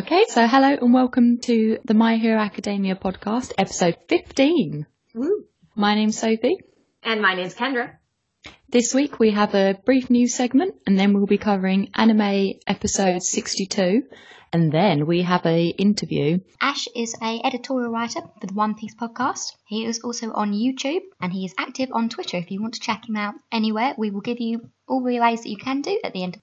Academia. Okay, so hello and welcome to the My Hero Academia podcast, episode 15. Woo. My name's Sophie. And my name's Kendra. This week we have a brief news segment and then we'll be covering anime episode 62 and then we have a interview. Ash is a editorial writer for the One Piece podcast. He is also on YouTube and he is active on Twitter. If you want to check him out anywhere, we will give you all the ways that you can do at the end.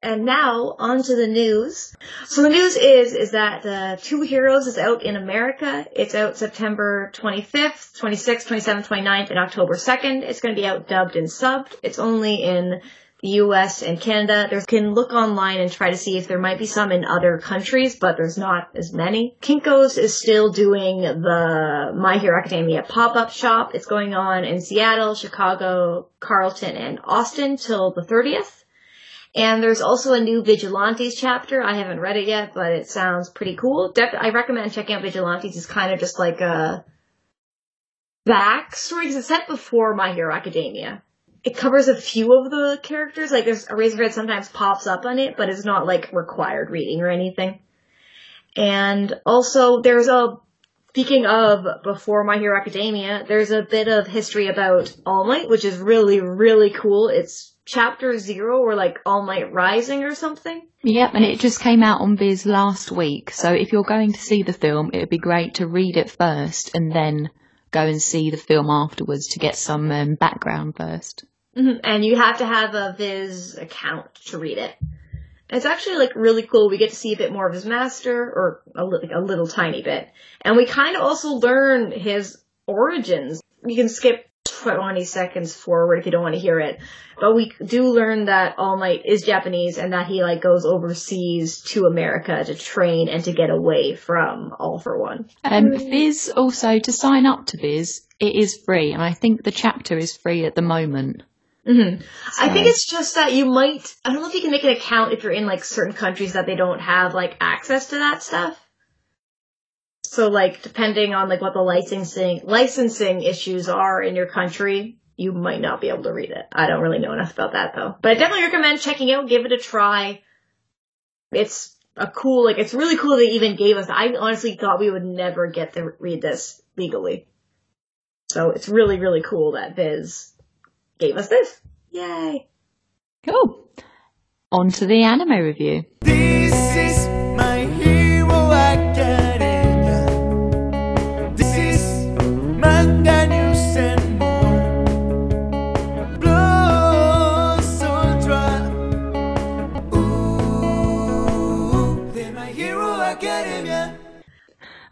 And now on to the news. So the news is is that uh, Two Heroes is out in America. It's out September 25th, 26th, 27th, 29th, and October 2nd. It's going to be out dubbed and subbed. It's only in the US and Canada. There can look online and try to see if there might be some in other countries, but there's not as many. Kinko's is still doing the My Hero Academia pop-up shop. It's going on in Seattle, Chicago, Carlton, and Austin till the 30th. And there's also a new Vigilantes chapter. I haven't read it yet, but it sounds pretty cool. I recommend checking out Vigilantes. It's kind of just like a backstory because it's set before My Hero Academia. It covers a few of the characters. Like there's a Eraserhead sometimes pops up on it, but it's not like required reading or anything. And also there's a Speaking of before My Hero Academia, there's a bit of history about All Might, which is really, really cool. It's chapter zero or like All Might Rising or something. Yep, and it just came out on Viz last week. So if you're going to see the film, it would be great to read it first and then go and see the film afterwards to get some um, background 1st mm-hmm. And you have to have a Viz account to read it. It's actually like really cool. We get to see a bit more of his master, or a, li- a little tiny bit, and we kind of also learn his origins. You can skip 20 seconds forward if you don't want to hear it, but we do learn that All Might is Japanese and that he like goes overseas to America to train and to get away from All for One. Um, Viz also to sign up to Viz, it is free, and I think the chapter is free at the moment. Mm-hmm. So. I think it's just that you might. I don't know if you can make an account if you're in like certain countries that they don't have like access to that stuff. So like depending on like what the licensing licensing issues are in your country, you might not be able to read it. I don't really know enough about that though. But I definitely recommend checking out, give it a try. It's a cool like it's really cool they even gave us. I honestly thought we would never get to read this legally. So it's really really cool that Viz gave us this. Yay! Cool. On to the anime review.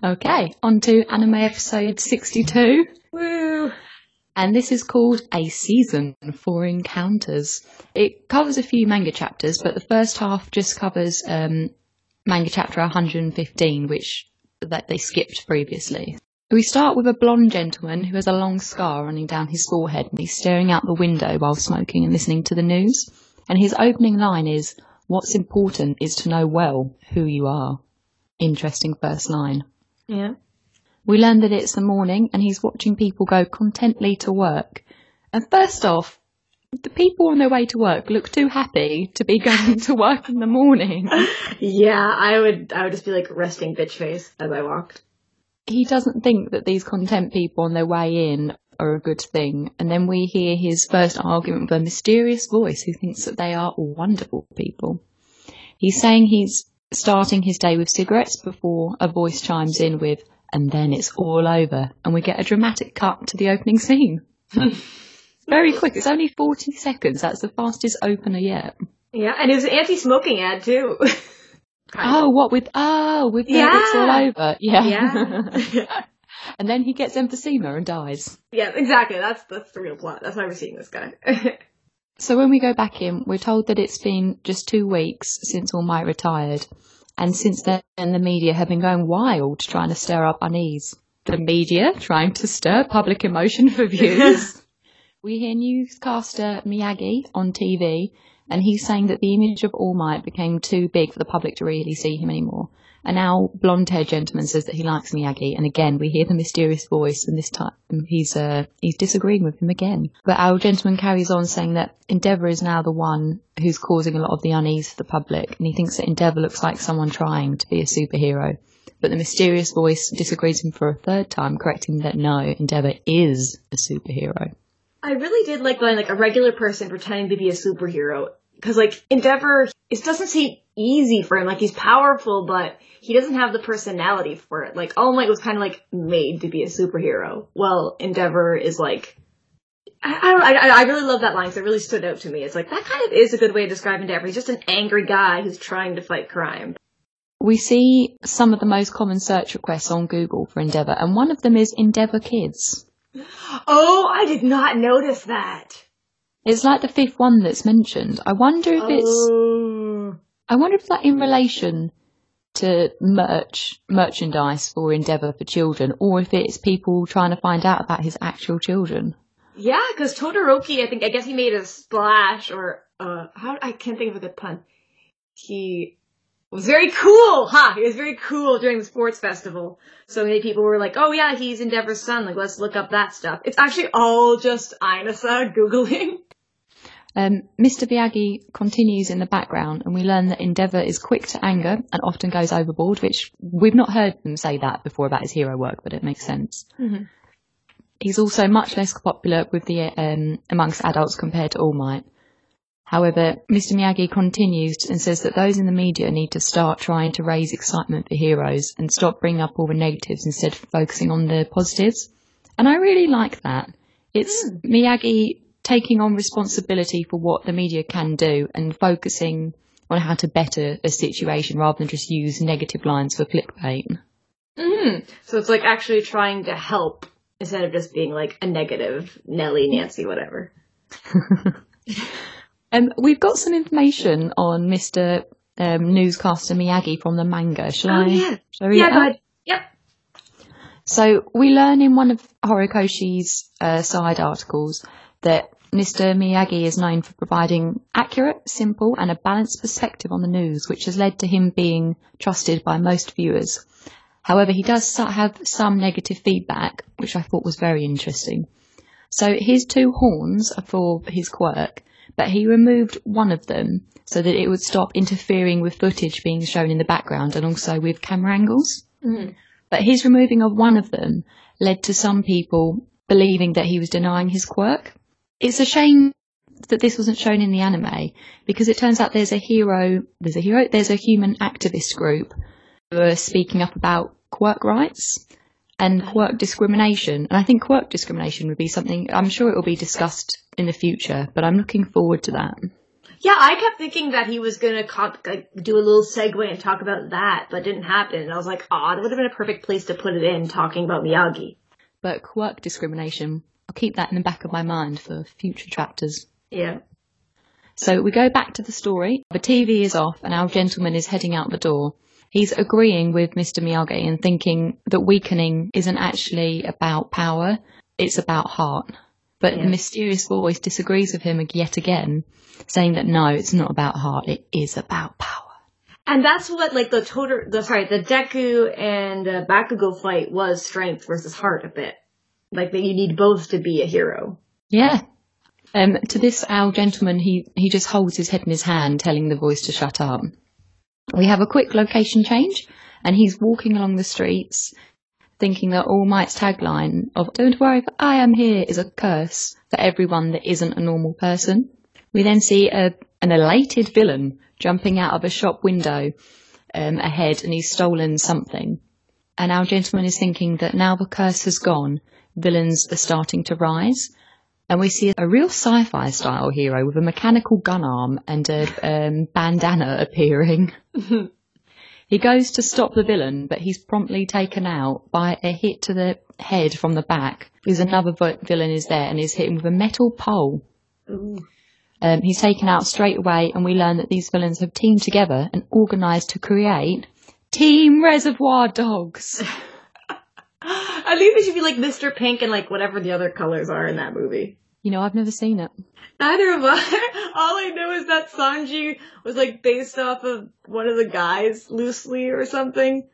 Okay, on to anime episode 62. Woo! and this is called A Season for Encounters. It covers a few manga chapters, but the first half just covers um, manga chapter 115, which that they skipped previously. We start with a blonde gentleman who has a long scar running down his forehead and he's staring out the window while smoking and listening to the news. And his opening line is, What's important is to know well who you are. Interesting first line. Yeah. We learn that it's the morning and he's watching people go contently to work. And first off, the people on their way to work look too happy to be going to work in the morning. Yeah, I would I would just be like resting bitch face as I walked. He doesn't think that these content people on their way in are a good thing. And then we hear his first argument with a mysterious voice who thinks that they are wonderful people. He's saying he's starting his day with cigarettes before a voice chimes in with, and then it's all over, and we get a dramatic cut to the opening scene. Very quick. It's only 40 seconds. That's the fastest opener yet. Yeah, and it was an anti-smoking ad too. Oh, what with, oh, with the, Yeah. it's all over. Yeah. Yeah. and then he gets emphysema and dies. yeah, exactly. That's that's the real plot. That's why we're seeing this guy. So when we go back in, we're told that it's been just two weeks since All Might retired. And since then, the media have been going wild trying to stir up unease. The media trying to stir public emotion for views. we hear newscaster Miyagi on TV And he's saying that the image of All Might became too big for the public to really see him anymore. And now blonde haired gentleman says that he likes Miyagi, and again we hear the mysterious voice, and this time he's uh, he's disagreeing with him again. But our gentleman carries on saying that Endeavour is now the one who's causing a lot of the unease for the public, and he thinks that Endeavour looks like someone trying to be a superhero. But the mysterious voice disagrees him for a third time, correcting that no, Endeavour is a superhero. I really did like going like a regular person pretending to be a superhero because like Endeavor, it doesn't seem easy for him. Like he's powerful, but he doesn't have the personality for it. Like All Might was kind of like made to be a superhero. Well, Endeavor is like. I, I, I really love that line because it really stood out to me. It's like that kind of is a good way to describe Endeavor. He's just an angry guy who's trying to fight crime. We see some of the most common search requests on Google for Endeavour, and one of them is Endeavour Kids. Oh, I did not notice that. It's like the fifth one that's mentioned. I wonder if it's. Oh. I wonder if that in relation to merch, merchandise for Endeavour for children, or if it's people trying to find out about his actual children. Yeah, because Todoroki, I think, I guess he made a splash, or uh, how I can't think of a good pun. He was very cool, huh? He was very cool during the sports festival. So many people were like, "Oh yeah, he's Endeavor's son. Like, let's look up that stuff." It's actually all just Inasa googling. Um, Mr. Miyagi continues in the background, and we learn that Endeavour is quick to anger and often goes overboard, which we've not heard them say that before about his hero work, but it makes sense. Mhm. He's also much less popular with the um, amongst adults compared to All Might. However, Mr. Miyagi continues and says that those in the media need to start trying to raise excitement for heroes and stop bringing up all the negatives instead of focusing on the positives. And I really like that. It's Miyagi taking on responsibility for what the media can do and focusing on how to better a situation rather than just use negative lines for clickbait. Mm. So it's like actually trying to help instead of just being like a negative Nelly, Nancy, whatever. Um, we've got some information on Mr. Um, newscaster Miyagi from the manga. Shall I? Oh, yeah. Shall I Yeah, go ahead. Yep. So we learn in one of Horikoshi's uh, side articles that Mr. Miyagi is known for providing accurate, simple, and a balanced perspective on the news, which has led to him being trusted by most viewers. However, he does have some negative feedback, which I thought was very interesting. So his two horns are for his quirk, but he removed one of them so that it would stop interfering with footage being shown in the background and also with camera angles. Mhm. But his removing of one of them led to some people believing that he was denying his quirk. It's a shame that this wasn't shown in the anime because it turns out there's a hero, there's a hero, there's a human activist group who are speaking up about quirk rights and quirk discrimination. And I think quirk discrimination would be something, I'm sure it will be discussed in the future, but I'm looking forward to that. Yeah, I kept thinking that he was gonna co- like, do a little segue and talk about that, but it didn't happen. And I was like, oh, that would have been a perfect place to put it in, talking about Miyagi. But quirk discrimination, I'll keep that in the back of my mind for future chapters. Yeah. So we go back to the story. The TV is off and our gentleman is heading out the door. He's agreeing with Mr. Miyagi and thinking that weakening isn't actually about power, it's about heart. But Yeah. the mysterious voice disagrees with him yet again, saying that no, it's not about heart, it is about power. And that's what, like, the total the, sorry, the Deku and uh, Bakugo fight was strength versus heart a bit. Like, that you need both to be a hero. Yeah. Um, to this, our gentleman, he, he just holds his head in his hand, telling the voice to shut up. We have a quick location change, and he's walking along the streets, thinking that All Might's tagline of "Don't worry, I am here" is a curse for everyone that isn't a normal person. We then see a, an elated villain jumping out of a shop window um, ahead, and he's stolen something. And our gentleman is thinking that now the curse has gone, villains are starting to rise. And we see a real sci-fi style hero with a mechanical gun arm and a um, bandana appearing. he goes to stop the villain, but he's promptly taken out by a hit to the head from the back. Because another vi- villain is there and is hit him with a metal pole. Um, he's taken out straight away, and we learn that these villains have teamed together and organised to create Team Reservoir Dogs. I think they should be like Mr. Pink and like whatever the other colors are in that movie. You know, I've never seen it. Neither of us. All I know is that Sanji was like based off of one of the guys loosely or something.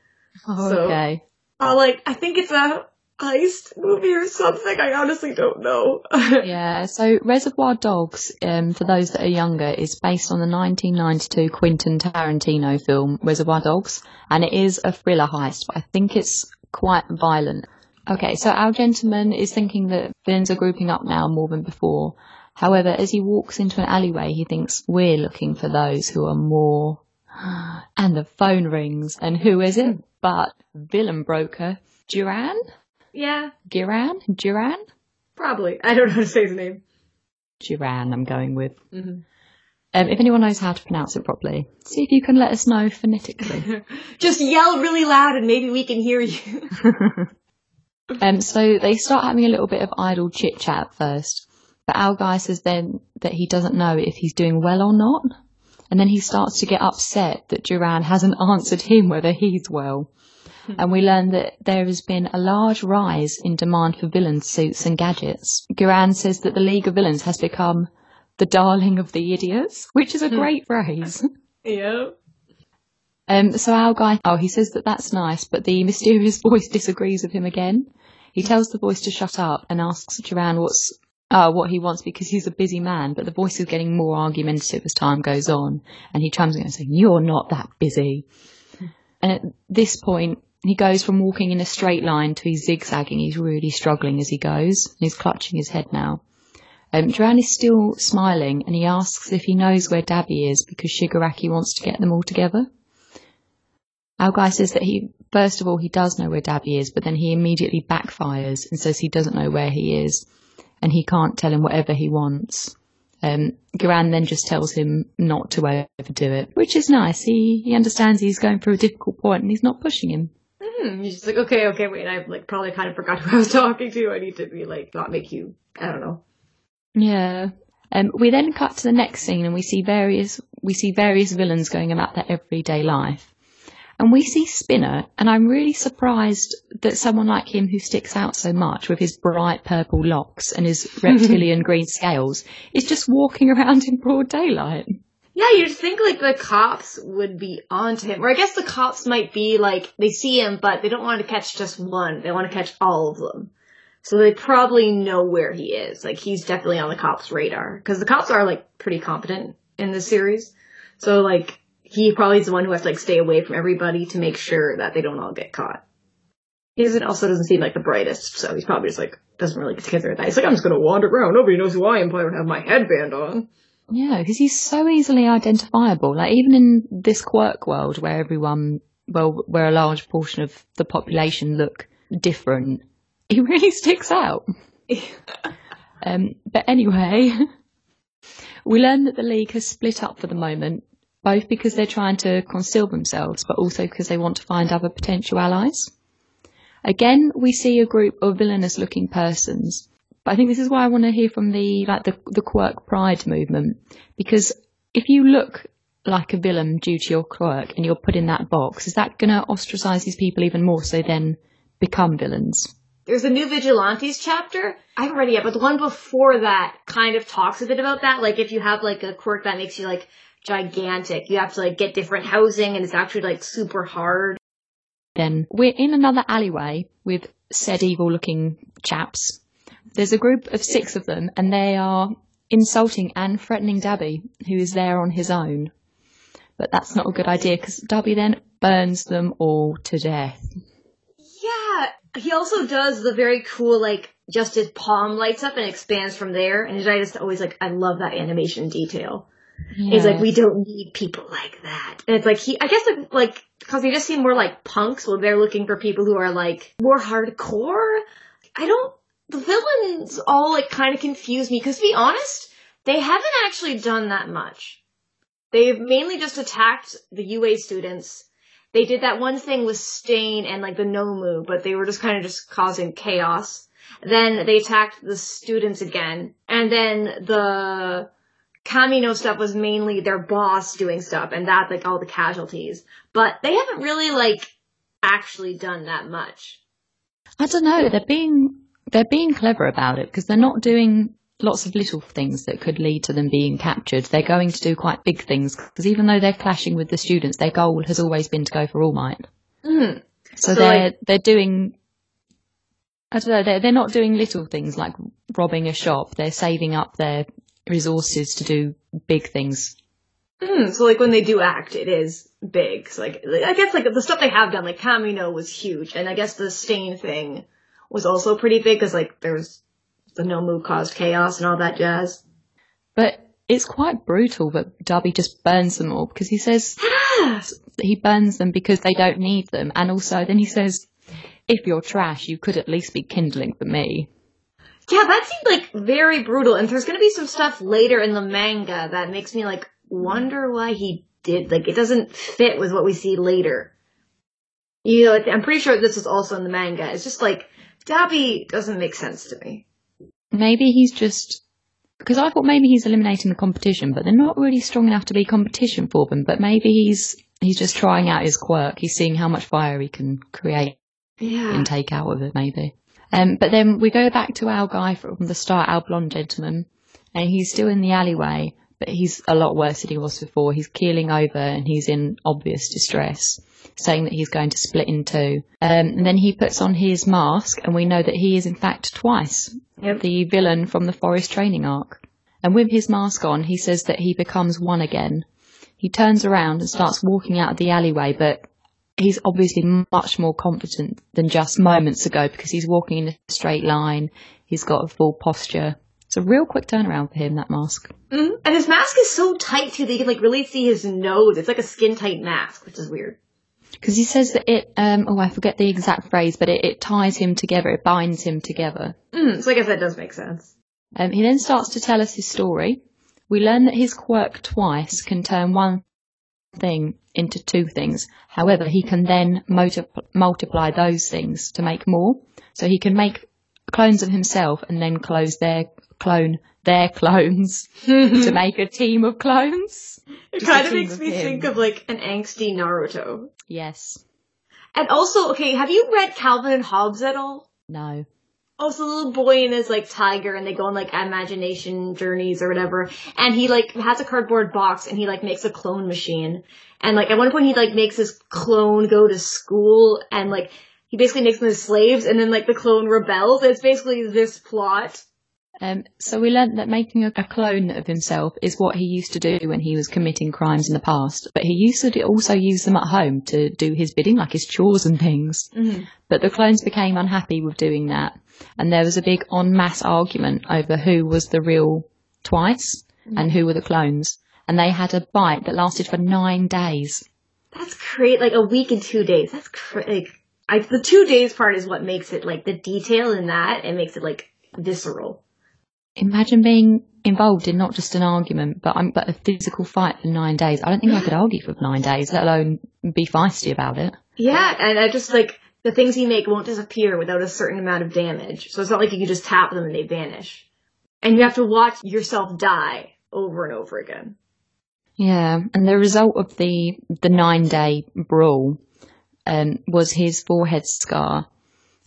Oh, So- okay. Uh, like I think it's a heist movie or something. I honestly don't know. Yeah, so Reservoir Dogs, um, for those that are younger, is based on the 1992 Quentin Tarantino film Reservoir Dogs, and it is a thriller heist, but I think it's quite violent. Okay, so our gentleman is thinking that villains are grouping up now more than before. However, as he walks into an alleyway, he thinks we're looking for those who are more. And the phone rings, and who is it but villain broker Duran? yeah, Duran? Duran? probably. I don't know how to say his name. Duran, I'm going with. hmm Um, if anyone knows how to pronounce it properly, see if you can let us know phonetically. Just yell really loud and maybe we can hear you. um, so they start having a little bit of idle chit chat at first, but our guy says then that he doesn't know if he's doing well or not, and then he starts to get upset that Duran hasn't answered him whether he's well. And we learn that there has been a large rise in demand for villain suits and gadgets. Duran says that the League of Villains has become the darling of the idiots, which is a great phrase. yeah. Um, so our guy, oh, he says that that's nice, but the mysterious voice disagrees with him again. He tells the voice to shut up and asks Duran what's, uh, what he wants because he's a busy man, but the voice is getting more argumentative as time goes on, and he chimes in and saying, you're not that busy. And at this point, he goes from walking in a straight line to he's zigzagging. He's really struggling as he goes. And he's clutching his head now. Um, Duran is still smiling, and he asks if he knows where Dabi is because Shigaraki wants to get them all together. Our guy says that he, first of all, he does know where Dabi is, but then he immediately backfires and says he doesn't know where he is, and he can't tell him whatever he wants. Um, Garan then just tells him not to overdo it, which is nice. He he understands he's going through a difficult point, and he's not pushing him. Hmm. He's just like, okay, okay, wait. I've like probably kind of forgot who I was talking to. I need to be like not make you. I don't know. Yeah. Um, we then cut to the next scene, and we see various we see various villains going about their everyday life. And we see Spinner, and I'm really surprised that someone like him who sticks out so much with his bright purple locks and his reptilian green scales is just walking around in broad daylight. Yeah, you'd think like the cops would be onto him, or I guess the cops might be like they see him, but they don't want to catch just one. They want to catch all of them. So they probably know where he is. Like he's definitely on the cops' radar because the cops are like pretty competent in this series. So like he probably is the one who has to like stay away from everybody to make sure that they don't all get caught. He doesn't also doesn't seem like the brightest, so he's probably just like doesn't really get together at night. He's like I'm just gonna wander around. Nobody knows who I am. Probably don't have my headband on. Yeah, because he's so easily identifiable. Like even in this quirk world where everyone, well, where a large portion of the population look different, he really sticks out. um, but anyway, we learn that the league has split up for the moment, both because they're trying to conceal themselves, but also because they want to find other potential allies. Again, we see a group of villainous looking persons. But I think this is why I want to hear from the like the the quirk pride movement because if you look like a villain due to your quirk and you're put in that box, is that going to ostracize these people even more so then become villains? There's a new Vigilantes chapter. I haven't read it yet, but the one before that kind of talks a bit about that. Like if you have like a quirk that makes you like gigantic, you have to like get different housing and it's actually like super hard. Then we're in another alleyway with said evil looking chaps. There's a group of six of them and they are insulting and threatening Dabi, who is there on his own. But that's not a good idea because Dabi then burns them all to death. He also does the very cool like just his palm lights up and expands from there. And I just always like I love that animation detail. He's like we don't need people like that. And it's like he, I guess like, like because they just seem more like punks. Well, they're looking for people who are like more hardcore. I don't. The villains all like kind of confuse me because to be honest, they haven't actually done that much. They've mainly just attacked the UA students. They did that one thing with Stain and like the Nomu, but they were just kind of just causing chaos. Then they attacked the students again, and then the Kamino stuff was mainly their boss doing stuff, and that like all the casualties. But they haven't really like actually done that much. I don't know. They're being they're being clever about it because they're not doing lots of little things that could lead to them being captured. They're going to do quite big things because even though they're clashing with the students, their goal has always been to go for All Might. Mhm. So, So, they're like- they're doing. I don't know. They're they're not doing little things like robbing a shop. They're saving up their resources to do big things. Mm, so like when they do act, it is big. So like, like, I guess like the stuff they have done, like Kamino was huge, and I guess the stain thing was also pretty big because like there was the Nomu caused chaos and all that jazz. But it's quite brutal that Dabi just burns them all because he says he burns them because they don't need them, and also then he says, "If you're trash, you could at least be kindling for me." Yeah, that seemed like very brutal. And there's gonna be some stuff later in the manga that makes me like wonder why he did. Like it doesn't fit with what we see later. You know, I'm pretty sure this is also in the manga. It's just like Dabi doesn't make sense to me. Maybe he's just because I thought maybe he's eliminating the competition, but they're not really strong enough to be competition for them. But maybe he's he's just trying out his quirk. He's seeing how much fire he can create Yeah. and take out of it, maybe. Um, but then we go back to our guy from the start, our blonde gentleman, and he's still in the alleyway, but he's a lot worse than he was before. He's keeling over and he's in obvious distress, saying that he's going to split in two. Um, and then he puts on his mask, and we know that he is in fact twice Yep. the villain from the Forest training arc. And with his mask on, he says that he becomes one again. He turns around and starts walking out of the alleyway, but he's obviously much more confident than just moments ago because he's walking in a straight line. He's got a full posture. It's a real quick turnaround for him, that mask. Mhm. And his mask is so tight too that you can like really see his nose. It's like a skin tight mask, which is weird. Because he says that it, um, oh, I forget the exact phrase, but it, it ties him together, it binds him together. Mm, so I guess that does make sense. Um, he then starts to tell us his story. We learn that his quirk twice can turn one thing into two things. However, he can then multi- multiply those things to make more. So he can make clones of himself and then close their clone their clones to make a team of clones. It Just kind of makes of me him. think of like an angsty Naruto. Yes. And also, okay, have you read Calvin and Hobbes at all? No. Oh, so the little boy and his like tiger, and they go on like imagination journeys or whatever. And he like has a cardboard box, and he like makes a clone machine. And like at one point, he like makes his clone go to school, and like he basically makes them his slaves, and then like the clone rebels. It's basically this plot. Um, so we learnt that making a, a clone of himself is what he used to do when he was committing crimes in the past. But he used to also use them at home to do his bidding, like his chores and things. Mm-hmm. But the clones became unhappy with doing that, and there was a big en masse argument over who was the real twice and who were the clones. And they had a bite that lasted for nine days. That's great. Like a week and two days. That's cra- like I, the two days part is what makes it like the detail in that. It makes it like visceral. Imagine being involved in not just an argument, but um, but a physical fight for nine days. I don't think I could argue for nine days, let alone be feisty about it. Yeah, and I just like the things you make won't disappear without a certain amount of damage. So it's not like you can just tap them and they vanish. And you have to watch yourself die over and over again. Yeah, and the result of the the nine day brawl um, was his forehead scar,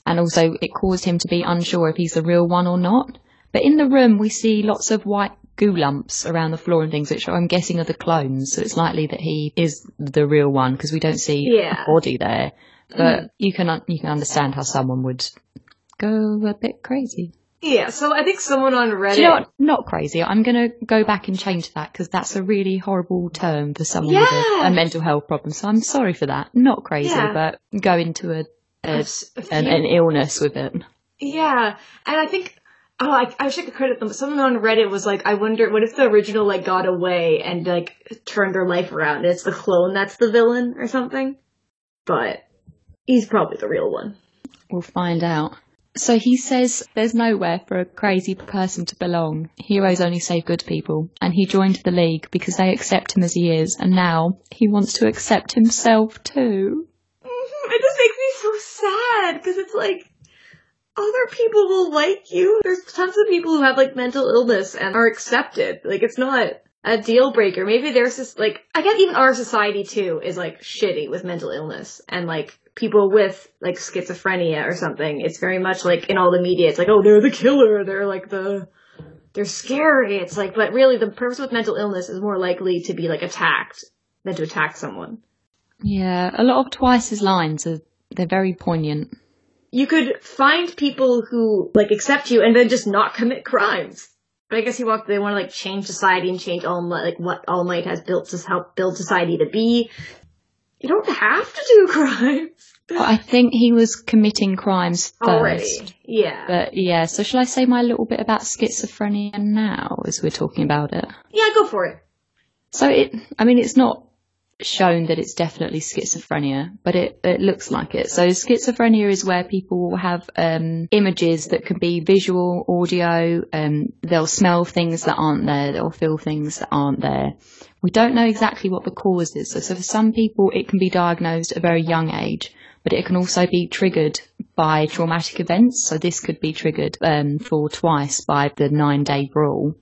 and also it caused him to be unsure if he's the real one or not. But in the room, we see lots of white goo lumps around the floor and things, which I'm guessing are the clones. So it's likely that he is the real one because we don't see Yeah. a body there. But mm. you can you can understand how someone would go a bit crazy. Yeah, so I think someone on Reddit. You know what? Not crazy. I'm going to go back and change that because that's a really horrible term for someone with a, a mental health problem. So I'm sorry for that. Not crazy, Yeah. but go into a, a, a an, an illness with it. Yeah, and I think. Oh, I, I wish I could credit them, but someone on Reddit was like, I wonder, what if the original, like, got away and, like, turned their life around and it's the clone that's the villain or something? But, he's probably the real one. We'll find out. So he says there's nowhere for a crazy person to belong. Heroes only save good people. And he joined the league because they accept him as he is. And now he wants to accept himself too. It just makes me so sad because it's like other people will like you. There's tons of people who have like mental illness and are accepted. Like it's not a deal breaker. Maybe there's just like I guess even our society too is like shitty with mental illness and like people with like schizophrenia or something. It's very much like in all the media. It's like oh they're the killer. They're like the they're scary. It's like, but really the person with mental illness is more likely to be like attacked than to attack someone. Yeah, a lot of Twice's lines are they're very poignant. You could find people who like accept you and then just not commit crimes. But I guess he want they want to like change society and change all Might, like what All Might has built to help build society to be. You don't have to do crimes I think he was committing crimes first. already. Yeah, But yeah, so shall I say my little bit about schizophrenia now as we're talking about it? yeah, go for it. So it, I mean, it's not shown that it's definitely schizophrenia, but it, it looks like it. So schizophrenia is where people will have um, images that can be visual, audio, um, they'll smell things that aren't there, they'll feel things that aren't there. We don't know exactly what the cause is. So, so for some people, it can be diagnosed at a very young age, but it can also be triggered by traumatic events. So this could be triggered um, for twice by the nine day rule.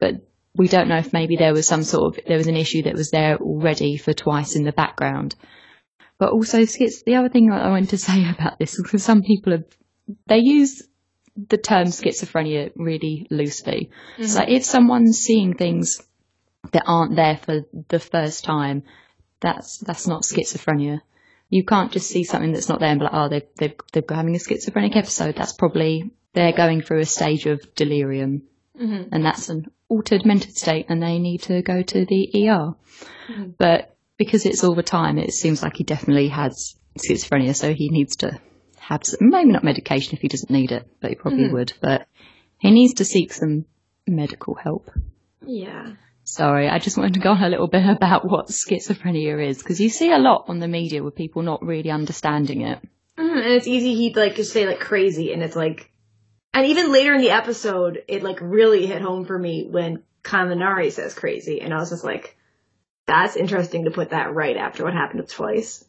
But we don't know if maybe there was some sort of there was an issue that was there already for twice in the background. But also, schiz- the other thing I wanted to say about this is because some people have they use the term schizophrenia really loosely. So if someone's seeing things that aren't there for the first time, that's that's not schizophrenia. You can't just see something that's not there and be like, oh, they've, they've, they're having a schizophrenic episode. That's probably, they're going through a stage of delirium. Mm-hmm. And that's an altered mental state and they need to go to the ER. But because it's all the time, it seems like he definitely has schizophrenia. So he needs to have some, maybe not medication if he doesn't need it, but he probably would. But he needs to seek some medical help. Yeah. Sorry, I just wanted to go on a little bit about what schizophrenia is because you see a lot on the media with people not really understanding it. Mhm, And it's easy he'd like just say like crazy and it's like and even later in the episode it like really hit home for me when Kaminari says crazy and I was just like that's interesting to put that right after what happened Twice.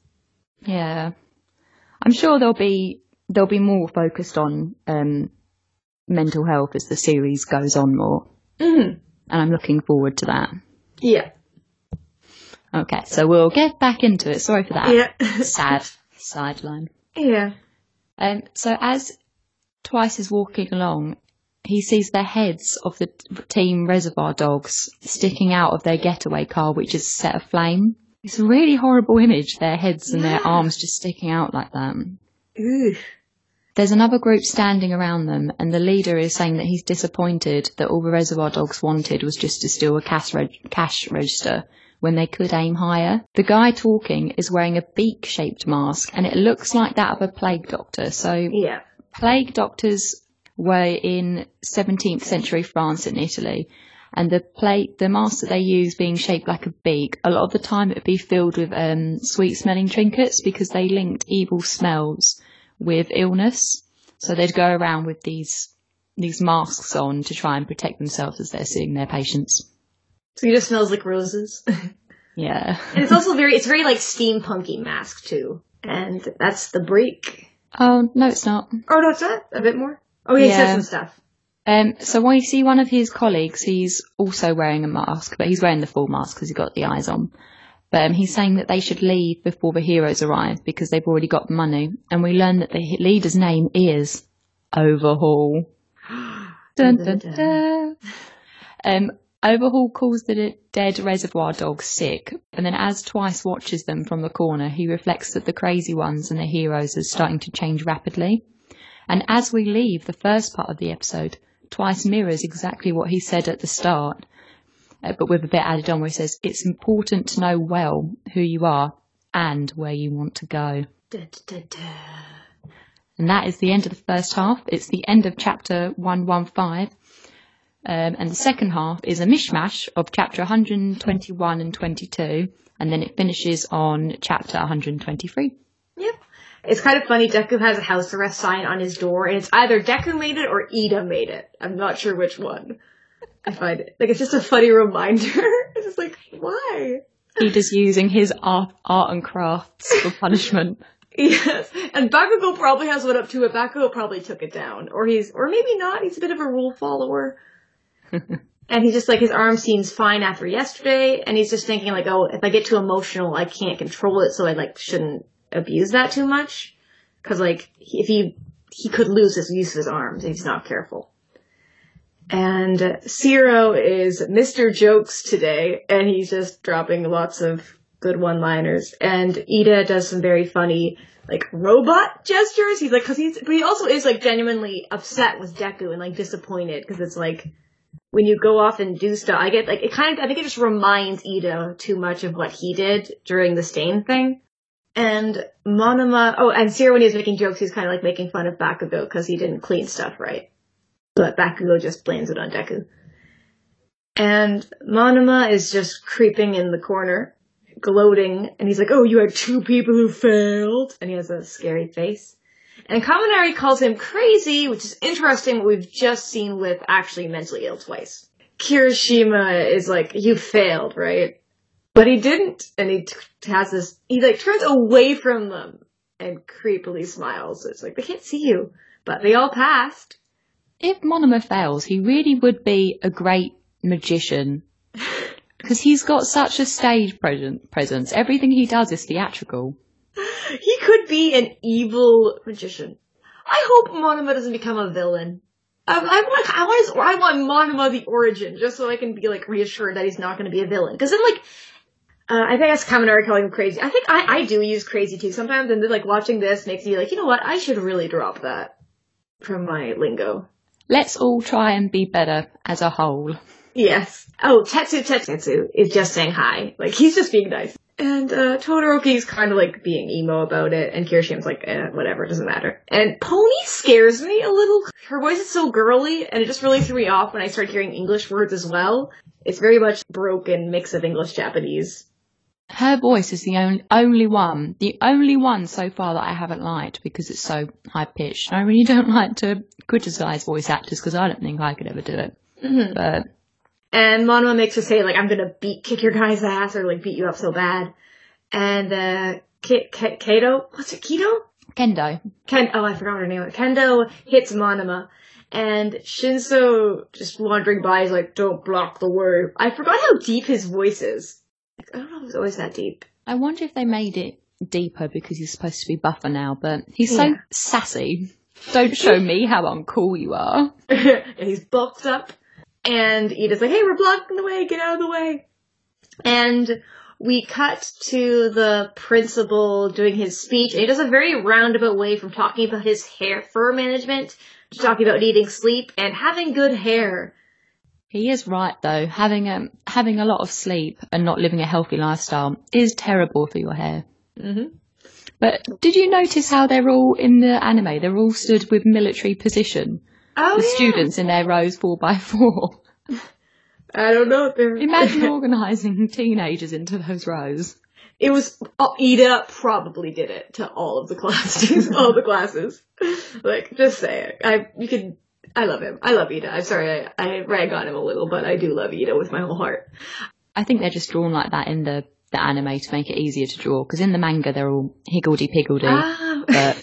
Yeah, I'm sure there'll be there'll be more focused on um, mental health as the series goes on more, Mm-hmm. and I'm looking forward to that. Yeah. Okay, so we'll get back into it. Sorry for that Yeah. sad sideline. yeah. Um, so as Twice is walking along, he sees the heads of the team reservoir dogs sticking out of their getaway car, which is set aflame. It's a really horrible image, their heads and their arms just sticking out like that. Ooh. There's another group standing around them, and the leader is saying that he's disappointed that all the reservoir dogs wanted was just to steal a cash, reg- cash register when they could aim higher. The guy talking is wearing a beak shaped mask, and it looks like that of a plague doctor. So Yeah. Plague doctors were in 17th century France and Italy, and the plague, the mask that they use being shaped like a beak, a lot of the time it would be filled with um, sweet smelling trinkets because they linked evil smells with illness. So they'd go around with these these masks on to try and protect themselves as they're seeing their patients. So he just smells like roses. and Yeah. it's also very it's very like steampunky mask too. And that's the break. Oh no, it's not. Oh no, it's not a bit more. Oh yeah, he Yeah. says some stuff. Um, so when you see one of his colleagues, he's also wearing a mask, but he's wearing the full mask because he's got the eyes on. But um, he's saying that they should leave before the heroes arrive because they've already got money. And we learn that the leader's name is Overhaul. Dun, dun, dun. Um, Overhaul calls the dead reservoir dogs sick, and then as Twice watches them from the corner, he reflects that the crazy ones and the heroes are starting to change rapidly. And as we leave the first part of the episode, Twice mirrors exactly what he said at the start, uh, but with a bit added on where he says, It's important to know well who you are and where you want to go. Da, da, da, da. And that is the end of the first half. It's the end of chapter 115. Um, and the second half is a mishmash of chapter 121 and 22. And then it finishes on chapter 123. Yep. It's kind of funny. Deku has a house arrest sign on his door, and it's either Deku made it or Ida made it. I'm not sure which one. I find it like it's just a funny reminder. it's just like why? Just using his art, art and crafts for punishment. Yes, and Bakugo probably has one up too, but Bakugo probably took it down, or he's, or maybe not. He's a bit of a rule follower, and he's just like his arm seems fine after yesterday, and he's just thinking like, oh, if I get too emotional, I can't control it, so I like shouldn't abuse that too much, because like if he he could lose his use of his arms if he's not careful. And Sero is Mr. Jokes today, and he's just dropping lots of good one-liners. And Ida does some very funny, like, robot gestures. He's like, cause he's, but he also is like genuinely upset with Deku and like disappointed, cause it's like, when you go off and do stuff, I get like, it kind of, I think it just reminds Ida too much of what he did during the stain thing. And Monoma, oh, and Sero when he was making jokes, he was kind of like making fun of Bakugo because he didn't clean stuff right. But Bakugo just blames it on Deku. And Monoma is just creeping in the corner, gloating, and he's like, oh, you had two people who failed. And he has a scary face. And Kaminari calls him crazy, which is interesting what we've just seen with actually mentally ill twice. Kirishima is like, you failed, right? But he didn't, and he t- has this, he like turns away from them and creepily smiles. It's like, they can't see you, but they all passed. If Monoma fails, he really would be a great magician. Because he's got such a stage presence. Everything he does is theatrical. He could be an evil magician. I hope Monoma doesn't become a villain. I, I want, I want, his, I want Monoma the origin, just so I can be like reassured that he's not going to be a villain. Because then, like, uh, I think that's Kaminari calling him crazy. I think I, I do use crazy too sometimes, and then like watching this makes me like, you know what? I should really drop that from my lingo. Let's all try and be better as a whole. Yes. Oh, Tetsu Tetsu is just saying hi. Like he's just being nice. And uh, Todoroki's kind of like being emo about it, and Kirishima's like, eh, whatever, doesn't matter. And Pony scares me a little. Her voice is so girly, and it just really threw me off when I started hearing English words as well. It's very much broken mix of English Japanese. Her voice is the only, only one, the only one so far that I haven't liked because it's so high pitched. I really don't like to criticize voice actors because I don't think I could ever do it. Mhm. But And Monoma makes her say like, "I'm gonna beat kick your guy's ass" or like beat you up so bad. And uh, K- K- Kato, what's it, Keto? Kendo, Ken, oh, I forgot her name. Kendo hits Monoma, and Shinso just wandering by is like, "Don't block the word." I forgot how deep his voice is. Like, I don't know if it's always that deep. I wonder if they made it deeper because he's supposed to be buffer now, but he's so sassy. Don't show me how uncool you are. and he's boxed up. And Ida's like, hey, we're blocking the way, get out of the way. And we cut to the principal doing his speech, and he does a very roundabout way from talking about his hair fur management to talking about needing sleep and having good hair. He is right though. Having a having a lot of sleep and not living a healthy lifestyle is terrible for your hair. Mm-hmm. But did you notice how they're all in the anime? They're all stood with military position. Oh, the yeah. students in their rows four by four. I don't know. They're... Imagine organising teenagers into those rows. it was oh, Ida probably did it to all of the classes, all the classes. Like, just say it. I you can. I love him. I love Ida. I'm sorry I, I rag on him a little, but I do love Ida with my whole heart. I think they're just drawn like that in the, the anime to make it easier to draw. Because in the manga they're all higgledy piggledy, Ah. but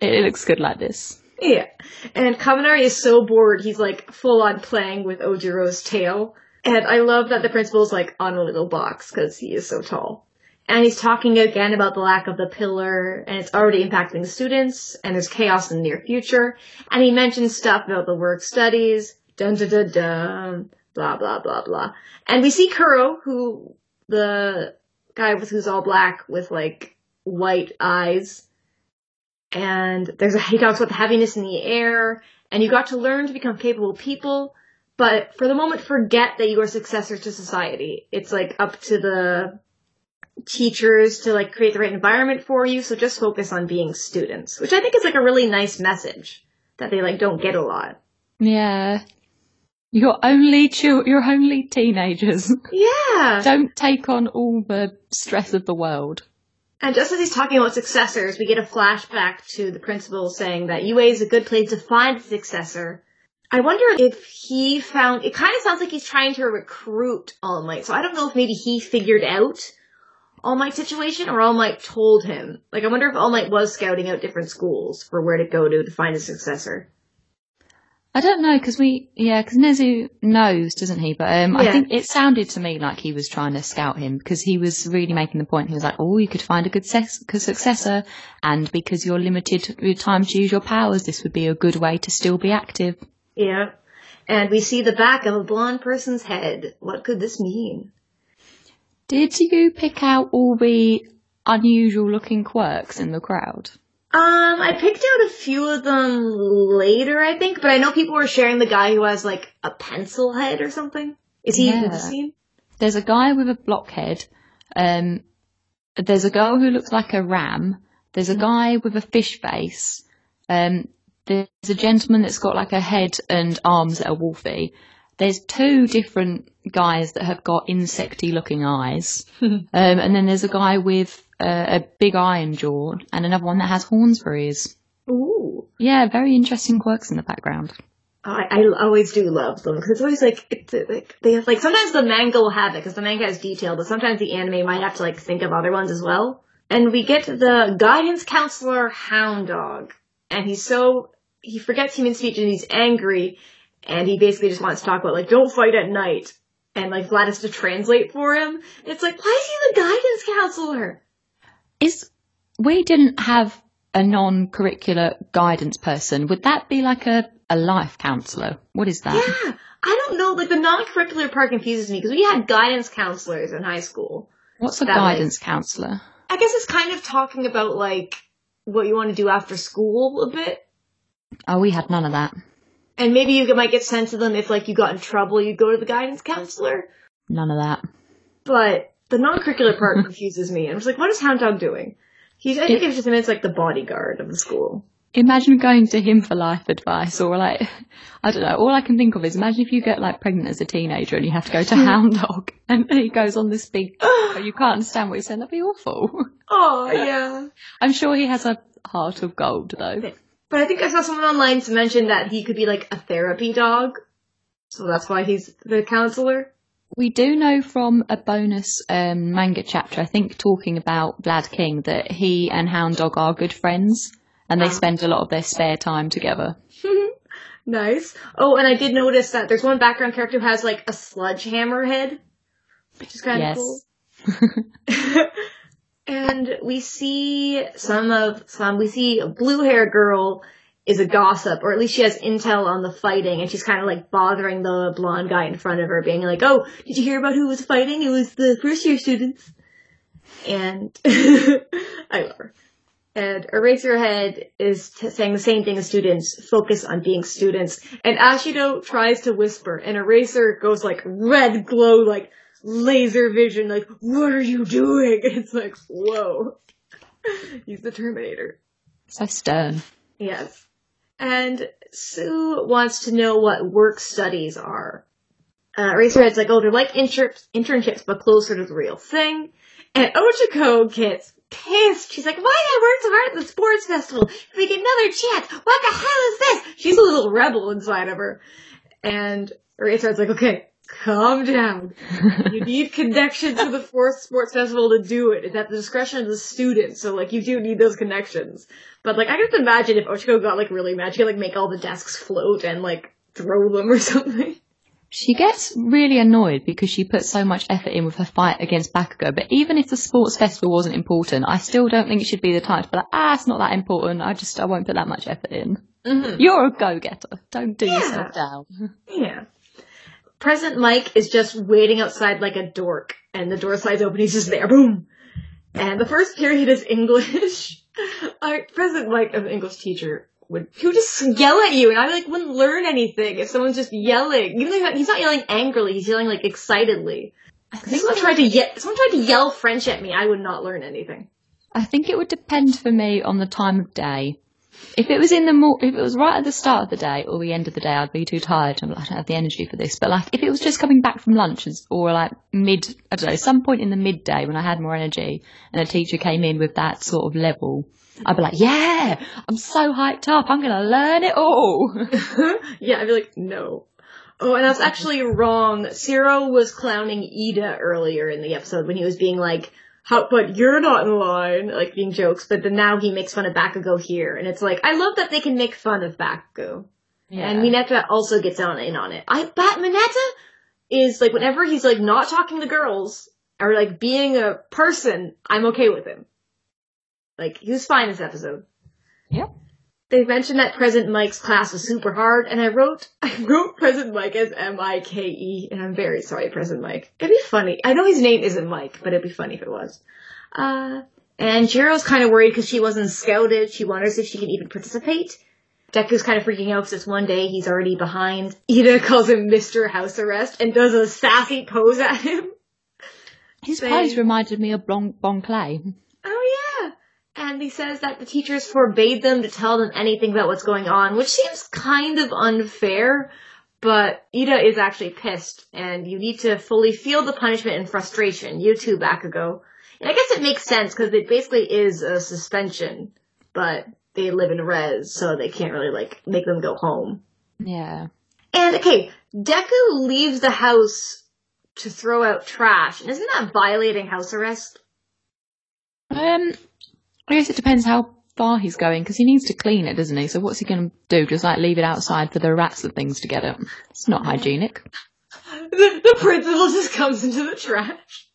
it, it looks good like this. Yeah. And Kaminari is so bored, he's like full on playing with Ojiro's tail. And I love that the principal's like on a little box because he is so tall. And he's talking again about the lack of the pillar and it's already impacting students and there's chaos in the near future. And he mentions stuff about the work studies, dun dun dun dun, blah blah blah blah. And we see Kuro, who, the guy with who's all black with like white eyes, and there's a he talks about the heaviness in the air, and you got to learn to become capable people, but for the moment forget that you are successors to society. It's like up to the teachers to like create the right environment for you, so just focus on being students, which I think is like a really nice message that they like don't get a lot. Yeah. You're only chil- you're only teenagers. Yeah. Don't take on all the stress of the world. And just as he's talking about successors, we get a flashback to the principal saying that UA is a good place to find a successor. I wonder if he found, it kind of sounds like he's trying to recruit All Might, so I don't know if maybe he figured out All Might's situation or All Might told him. Like, I wonder if All Might was scouting out different schools for where to go to to find a successor. I don't know because we yeah because Nezu knows doesn't he? But um, I think it sounded to me like he was trying to scout him because he was really making the point. He was like, "Oh, you could find a good good successor, and because you're limited with time to use your powers, this would be a good way to still be active." Yeah. and we see the back of a blonde person's head. What could this mean? Did you pick out all the unusual looking quirks in the crowd? Um, I picked out a few of them later, I think, but I know people were sharing the guy who has like a pencil head or something. Is he in the Yeah. scene? There's a guy with a blockhead. Um, there's a girl who looks like a ram. There's a guy with a fish face. Um, there's a gentleman that's got like a head and arms that are wolfy. There's two different guys that have got insecty looking eyes. um, and then there's a guy with uh, a big iron jaw and another one that has horns for ears. Ooh. Yeah, very interesting quirks in the background. I, I always do love them because it's always like it's like they have like sometimes the manga will have it because the manga has detail, but sometimes the anime might have to like think of other ones as well. And we get the guidance counselor Hound Dog, and he's so he forgets human speech and he's angry, and he basically just wants to talk about like don't fight at night, and like Vlad has to translate for him. It's like why is he the guidance counselor? Is we didn't have a non-curricular guidance person? Would that be like a, a life counsellor? What is that? Yeah, I don't know. Like the non-curricular part confuses me because we had guidance counselors in high school. What's a That guidance counsellor? I guess it's kind of talking about like what you want to do after school a bit. Oh, we had none of that. And maybe you might get sent to them if like you got in trouble, you'd go to the guidance counselor. None of that. But the non-curricular part confuses me. I'm just like, what is Hound Dog doing? He's I think it's just it's like the bodyguard of the school. Imagine going to him for life advice, or like, I don't know. All I can think of is imagine if you get like pregnant as a teenager and you have to go to hmm. Hound Dog, and he goes on this big, you can't understand what he's saying. That'd be awful. Oh yeah. I'm sure he has a heart of gold, though. But I think I saw someone online to mention that he could be like a therapy dog. So that's why he's the counselor. We do know from a bonus um, manga chapter, I think, talking about Vlad King, that he and Hound Dog are good friends, and they Ah. spend a lot of their spare time together. Nice. Oh, and I did notice that there's one background character who has like a sledgehammer head, which is kind of Yes. cool. and we see some of some. We see a blue hair girl is a gossip, or at least she has intel on the fighting, and she's kind of like bothering the blonde guy in front of her, being like, "Oh, did you hear about who was fighting? It was the first year students." And I love her. And Eraserhead is t- saying the same thing as students, focus on being students. And Ashido tries to whisper, and Eraser goes like red glow, like laser vision, like, what are you doing? It's like, whoa. He's the Terminator. So stern. Yes. And Tsu wants to know what work studies are. Uh, Eraserhead's like, oh, they're like inter- internships, but closer to the real thing. And Ochako gets pissed. She's like, why did I work so hard at the sports festival? If we get another chance, what the hell is this? She's a little rebel inside of her. And Eraserhead's like, okay, calm down. you need connections to the fourth sports festival to do it. It's at the discretion of the students, so like you do need those connections. But like I can just imagine if Ochako got like really mad, she could like make all the desks float and like throw them or something. She gets really annoyed because she put so much effort in with her fight against Bakugo, but even if the sports festival wasn't important, I still don't think it should be the time to be like, ah, it's not that important, I just, I won't put that much effort in. Mm-hmm. You're a go-getter. Don't do Yeah. yourself down. Yeah. Present Mic is just waiting outside like a dork, and the door slides open. He's just there, boom. And the first period is English. Our present Mic, an English teacher, would he would just yell at you, and I like wouldn't learn anything if someone's just yelling. Even though he's not- yelling angrily, he's yelling like excitedly. I If someone tried to ye- someone tried to yell French at me, I would not learn anything. I think it would depend for me on the time of day. If it was in the mor- if it was right at the start of the day or the end of the day, I'd be too tired and I don't have the energy for this. But like, if it was just coming back from lunch or like mid, I don't know, some point in the midday when I had more energy and a teacher came in with that sort of level, I'd be like, yeah, I'm so hyped up. I'm going to learn it all. yeah, I'd be like, no. Oh, and I was actually wrong. Sero was clowning Ida earlier in the episode when he was being like, how, but you're not in line, like being jokes, but then now he makes fun of Bakugo here, and it's like, I love that they can make fun of Bakugo. Yeah. And Mineta also gets on in on it. I, but Mineta is like, whenever he's like not talking to girls, or like being a person, I'm okay with him. Like, he was fine this episode. Yep. They mentioned that Present Mic's class was super hard, and I wrote I wrote Present Mic as M I K E, and I'm very sorry, President Mike. It'd be funny. I know his name isn't Mike, but it'd be funny if it was. Uh, and Jiro's kind of worried because she wasn't scouted. She wonders if she can even participate. Deku's kind of freaking out because one day he's already behind. Ida calls him Mr. House Arrest and does a sassy pose at him. His Saying- pose reminded me of Bon, bon Clay. Oh yeah. And he says that the teachers forbade them to tell them anything about what's going on, which seems kind of unfair. But Ida is actually pissed, and you need to fully feel the punishment and frustration. You too, Bakugo. And I guess it makes sense because it basically is a suspension, but they live in res, so they can't really like make them go home. Yeah. And okay, Deku leaves the house to throw out trash, and isn't that violating house arrest? Um, I guess it depends how far he's going because he needs to clean it, doesn't he? So what's he going to do? Just like leave it outside for the rats and things to get it? It's not hygienic. The, the principal just comes into the trash.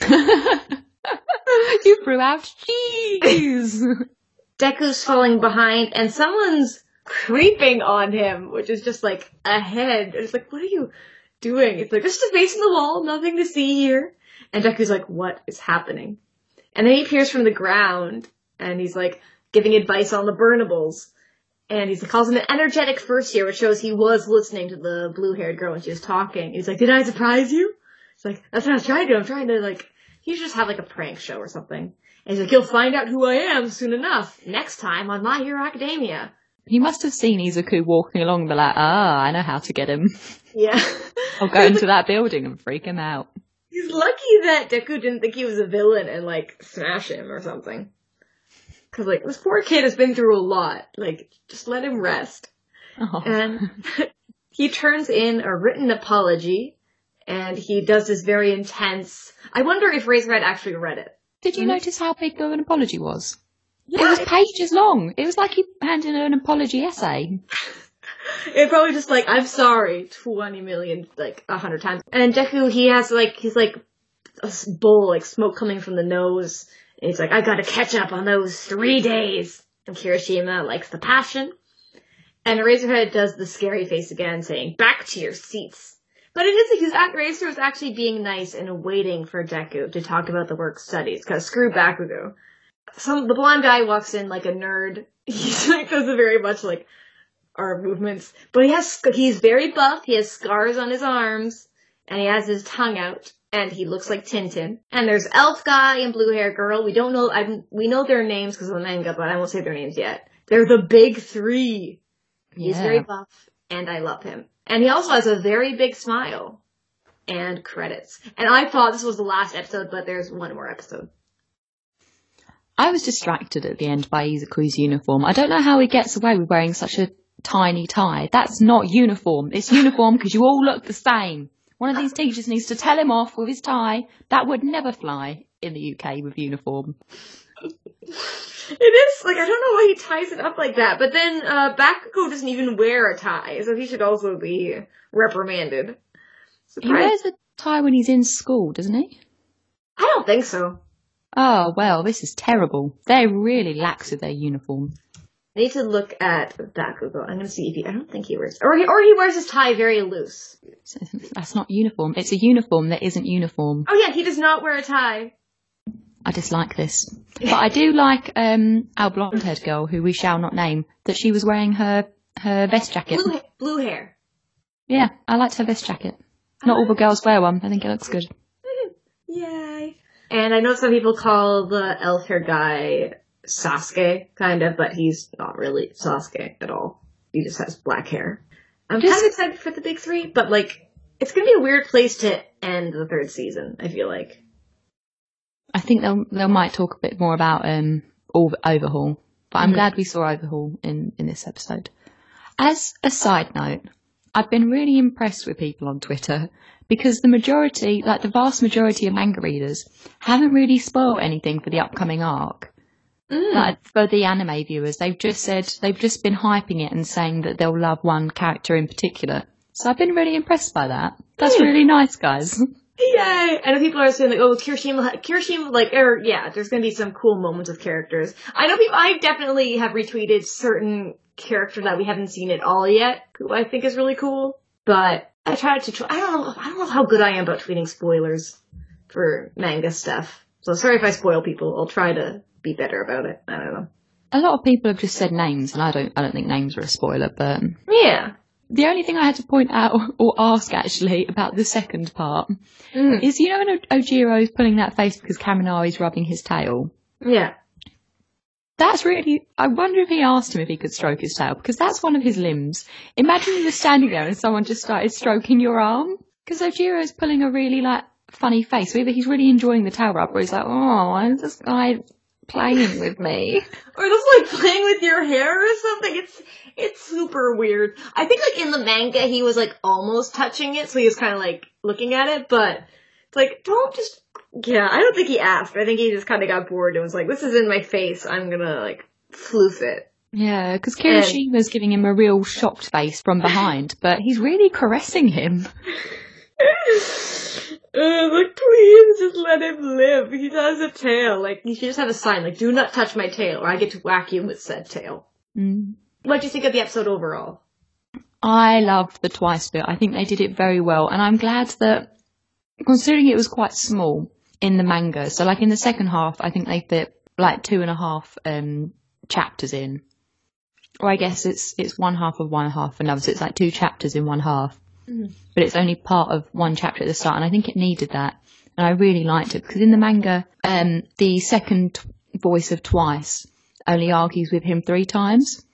you threw out cheese. Deku's falling behind, and someone's creeping on him, which is just like a head. It's like, what are you doing? It's like, just a face in the wall, nothing to see here. And Deku's like, what is happening? And then he appears from the ground, and he's like, giving advice on the burnables. And he calls him an energetic first year, which shows he was listening to the blue haired girl when she was talking. He's like, Did I surprise you? It's like, That's what I was trying to do. I'm trying to, like, he should just have, like, a prank show or something. And he's like, You'll find out who I am soon enough. Next time on My Hero Academia. he must have seen Izuku walking along and be like, ah, I know how to get him. Yeah. I'll go into that building and freak him out. He's lucky that Deku didn't think he was a villain and, like, smash him or something. Cause, like, this poor kid has been through a lot. Like, just let him rest. Oh. and he turns in a written apology and he does this very intense I wonder if Razorhead actually read it. Did you Mhm. notice how big of an apology was? Yeah, It was pages long. It was like he handed in an apology essay. it probably just like I'm sorry twenty million like a hundred times. And Deku he has like he's like a bowl like smoke coming from the nose. And he's like I gotta catch up on those three days. And Kirishima likes the passion. And Razorhead does the scary face again, saying back to your seats. But it is he's at Razor was actually being nice and waiting for Deku to talk about the work studies because screw Bakugo. Some the blonde guy walks in like a nerd. He's like does a very much like our movements, but he has he's very buff. He has scars on his arms, and he has his tongue out, and he looks like Tintin. And there's Elf guy and Blue Hair Girl. We don't know. I we know their names because of the manga, but I won't say their names yet. They're the big three. He's Yeah. very buff, and I love him. And he also has a very big smile. And credits. And I thought this was the last episode, but there's one more episode. I was distracted at the end by Izuku's uniform. I don't know how he gets away with wearing such a tiny tie. That's not uniform. It's uniform because you all look the same. One of these teachers needs to tell him off with his tie. That would never fly in the UK with uniform. It is like I don't know why he ties it up like that, but then uh Bakugo doesn't even wear a tie, so he should also be reprimanded. He Surprise. wears a tie when he's in school, doesn't he? I don't think so. Oh, well, this is terrible. They're really lax with their uniform. I need to look at Bakugo. I'm gonna see if he. I don't think he wears, or he, or he wears his tie very loose. That's not uniform. It's a uniform that isn't uniform. Oh yeah, he does not wear a tie. I dislike this. But I do like um, our blonde haired girl, who we shall not name, that she was wearing her, her vest jacket. Blue, blue hair. Yeah, I liked her vest jacket. Not all the girls wear one. I think it looks good. Yay. And I know some people call the elf hair guy Sasuke, kind of, but he's not really Sasuke at all. He just has black hair. I'm Just- kind of excited for the big three, but like, it's gonna be a weird place to end the third season, I feel like. I think they'll they might talk a bit more about um Ov- Overhaul, but I'm Mhm. glad we saw Overhaul in in this episode. As a side note, I've been really impressed with people on Twitter because the majority, like the vast majority of manga readers, haven't really spoiled anything for the upcoming arc. Mm. Like for the anime viewers, they've just said they've just been hyping it and saying that they'll love one character in particular. So I've been really impressed by that. That's Hmm. really nice, guys. Yay! I know people are saying like, oh, Kirishima, Kirishima, like, or yeah, there's gonna be some cool moments with characters. I know people, I definitely have retweeted certain character that we haven't seen at all yet, who I think is really cool. But I tried to, I don't know, I don't know how good I am about tweeting spoilers for manga stuff. So sorry if I spoil people. I'll try to be better about it. I don't know. A lot of people have just said names, and I don't. I don't think names are a spoiler. But Yeah. the only thing I had to point out or ask actually about the second part Mm. is, you know, when O- Ojiro is pulling that face because Kaminari's rubbing his tail. Yeah. That's really. I wonder if he asked him if he could stroke his tail because that's one of his limbs. Imagine you were standing there and someone just started stroking your arm because Ojiro is pulling a really like funny face. So either he's really enjoying the tail rub or he's like, oh, why is this guy playing with me? Or just like playing with your hair or something. It's it's super weird. I think like in the manga he was like almost touching it, so he was kind of like looking at it, but it's like don't just. Yeah, I don't think he asked. I think he just kind of got bored and was like, "This is in my face. I'm gonna like floof it." Yeah, because Kirishima's giving him a real shocked face from behind, but he's really caressing him. Uh, like, please just let him live. He has a tail. Like, you should just have a sign, like, do not touch my tail, or I get to whack you with said tail. Mm. What do you think of the episode overall? I loved the twice bit. I think they did it very well, and I'm glad that, considering it was quite small in the manga, so like in the second half, I think they fit like two and a half um, chapters in, or I guess it's it's one half of one half another, so it's like two chapters in one half, Mhm. but it's only part of one chapter at the start, and I think it needed that, and I really liked it because in the manga, um, the second t- voice of Twice only argues with him three times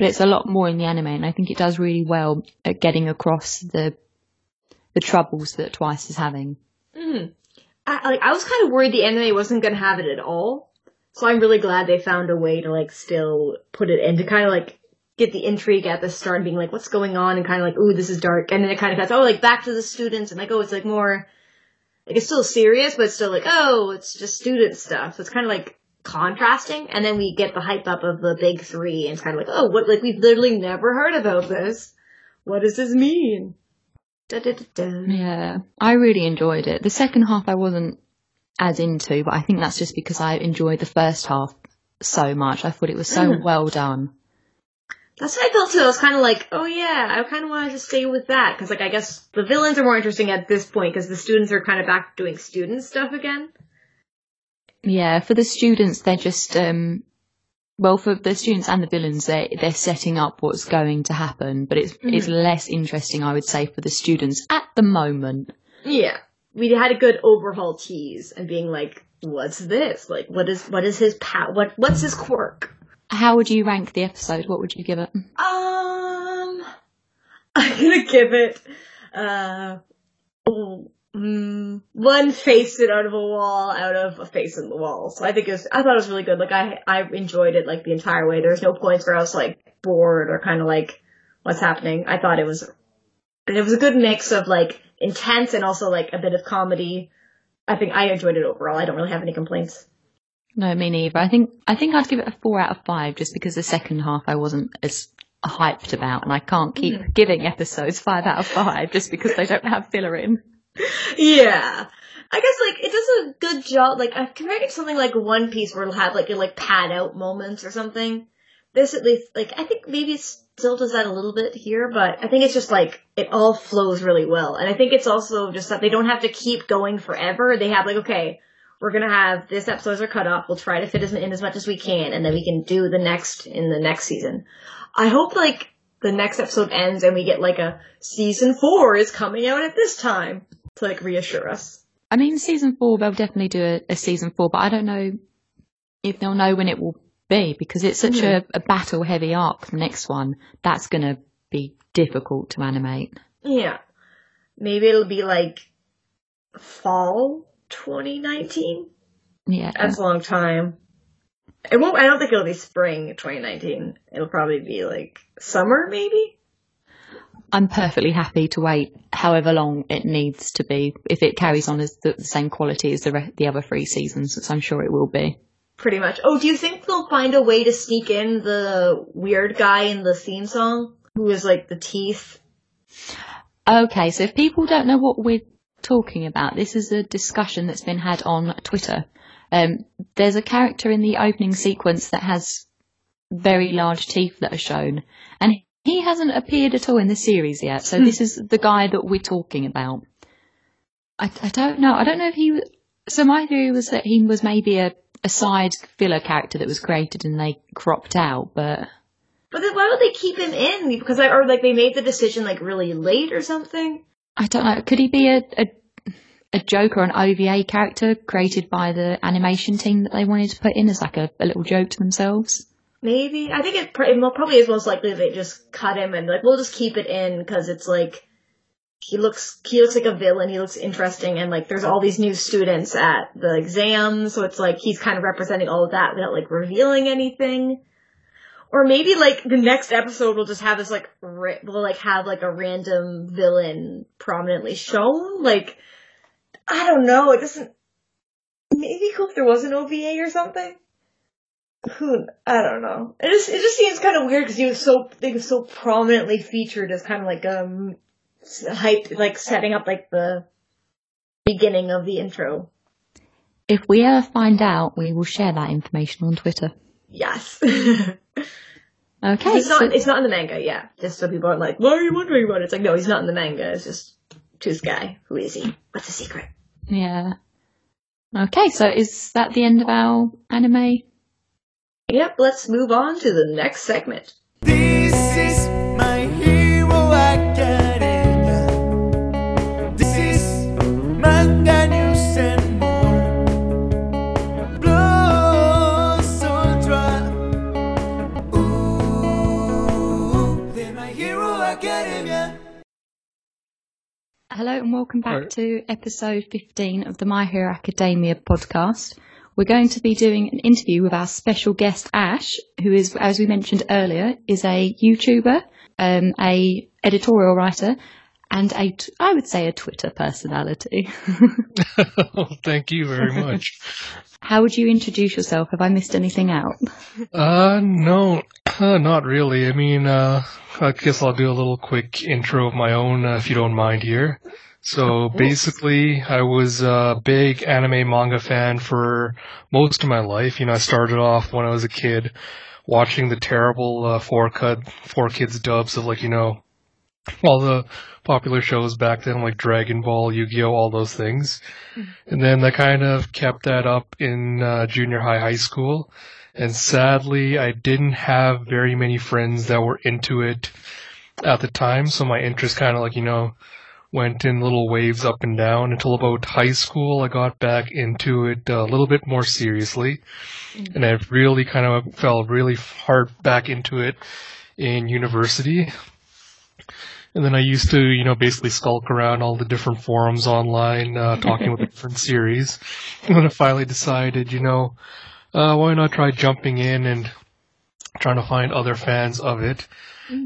but it's a lot more in the anime, and I think it does really well at getting across the the troubles that Twice is having. Mm. I, like, I was kind of worried the anime wasn't gonna have it at all, so I'm really glad they found a way to, like, still put it in to kind of, like, get the intrigue at the start, and being like, what's going on, and kind of like, ooh, this is dark, and then it kind of cuts, oh, like, back to the students, and like, oh, it's, like, more, like, it's still serious, but it's still like, oh, it's just student stuff, so it's kind of, like, contrasting, and then we get the hype up of the big three, and it's kind of like, oh, what, like, we've literally never heard about this. What does this mean? Da, da, da. Yeah, I really enjoyed it. The second half I wasn't as into, but I think that's just because I enjoyed the first half so much. I thought it was so Mhm. well done. That's how I felt too. I was kind of like, oh yeah, I kind of wanted to stay with that because, like, I guess the villains are more interesting at this point because the students are kind of back doing student stuff again. Yeah, for the students, they're just um, well, for the students and the villains, they they're setting up what's going to happen, but it's it's less interesting, I would say, for the students at the moment. Yeah, we had a good overhaul tease and being like, what's this? Like, what is what is his pow? What what's his quirk? How would you rank the episode? What would you give it? Um, I'm gonna give it uh mm, one face it out of a wall out of a face in the wall. So I think it was I thought it was really good. Like I I enjoyed it like the entire way. There's no points where I was like bored or kind of like what's happening. I thought it was it was a good mix of like intense and also like a bit of comedy. I think I enjoyed it overall. I don't really have any complaints. No, me neither. I think I think I'd give it a four out of five, just because the second half I wasn't as hyped about, and I can't keep mm. giving episodes five out of five just because they don't have filler in. Yeah. I guess like it does a good job. Like I compared it to something like One Piece where it'll have like like pad out moments or something. This at least like I think maybe it still does that a little bit here, but I think it's just like it all flows really well. And I think it's also just that they don't have to keep going forever. They have like okay, we're gonna have this episodes are cut off. We'll try to fit as in as much as we can, and then we can do the next in the next season. I hope like the next episode ends and we get like a season four is coming out at this time to like reassure us. I mean, season four they'll definitely do a, a season four, but I don't know if they'll know when it will be because it's such mm-hmm. a, a battle heavy arc. The next one that's gonna be difficult to animate. Yeah. Maybe it'll be like fall 2019. Yeah, That's a long time. It won't, I don't think it'll be spring 2019. It'll probably be like summer maybe? I'm perfectly happy to wait however long it needs to be if it carries on as the, the same quality as the re- the other three seasons, which I'm sure it will be. Pretty much. Oh, do you think they'll find a way to sneak in the weird guy in the theme song? Who is like the teeth? Okay, so if people don't know what we're talking about. This is a discussion that's been had on Twitter. Um, there's a character in the opening sequence that has very large teeth that are shown, and he hasn't appeared at all in the series yet. So this is the guy that we're talking about. I, I don't know. I don't know if he. So my theory was that he was maybe a, a side filler character that was created and they cropped out, but But then why would they keep him in? Because I, or like they made the decision like really late or something. I don't know. Could he be a, a a joke or an OVA character created by the animation team that they wanted to put in as like a, a little joke to themselves? Maybe I think it, pr- it probably is most likely they just cut him and like we'll just keep it in because it's like he looks he looks like a villain. He looks interesting and like there's all these new students at the exam, so it's like he's kind of representing all of that without like revealing anything. Or maybe like the next episode will just have this like ra- will like have like a random villain prominently shown. Like I don't know. It doesn't. Maybe cool if there was an OVA or something. Who I don't know. It just it just seems kind of weird because he was so he was so prominently featured as kind of like um hype like setting up like the beginning of the intro. If we ever find out, we will share that information on Twitter. Yes. it's Okay. not it's not in the manga. Yeah. Just so people aren't like, why are you wondering about it? It's like no, he's not in the manga. It's just Tooth Guy. Who is he? What's the secret? yeah. Okay, so is that the end of our anime? Yep. Let's move on to the next segment. This is Hello and welcome back Right. to episode 15 of the My Hero Academia podcast. We're going to be doing an interview with our special guest Ash, who is, as we mentioned earlier, is a YouTuber, um, a editorial writer, and a, I would say a Twitter personality. Thank you very much. How would you introduce yourself? Have I missed anything out? uh, no, uh, not really. I mean, uh, I guess I'll do a little quick intro of my own, uh, if you don't mind here. So basically, I was a big anime manga fan for most of my life. You know, I started off when I was a kid watching the terrible, uh, four cut, four kids dubs of like, you know, all the popular shows back then, like Dragon Ball, Yu-Gi-Oh, all those things. Mm-hmm. And then I kind of kept that up in uh, junior high, high school. And sadly, I didn't have very many friends that were into it at the time. So my interest kind of like, you know, went in little waves up and down until about high school. I got back into it uh, a little bit more seriously. Mm-hmm. And I really kind of fell really hard back into it in university. And then I used to, you know, basically skulk around all the different forums online, uh, talking with different series. And then I finally decided, you know, uh, why not try jumping in and trying to find other fans of it.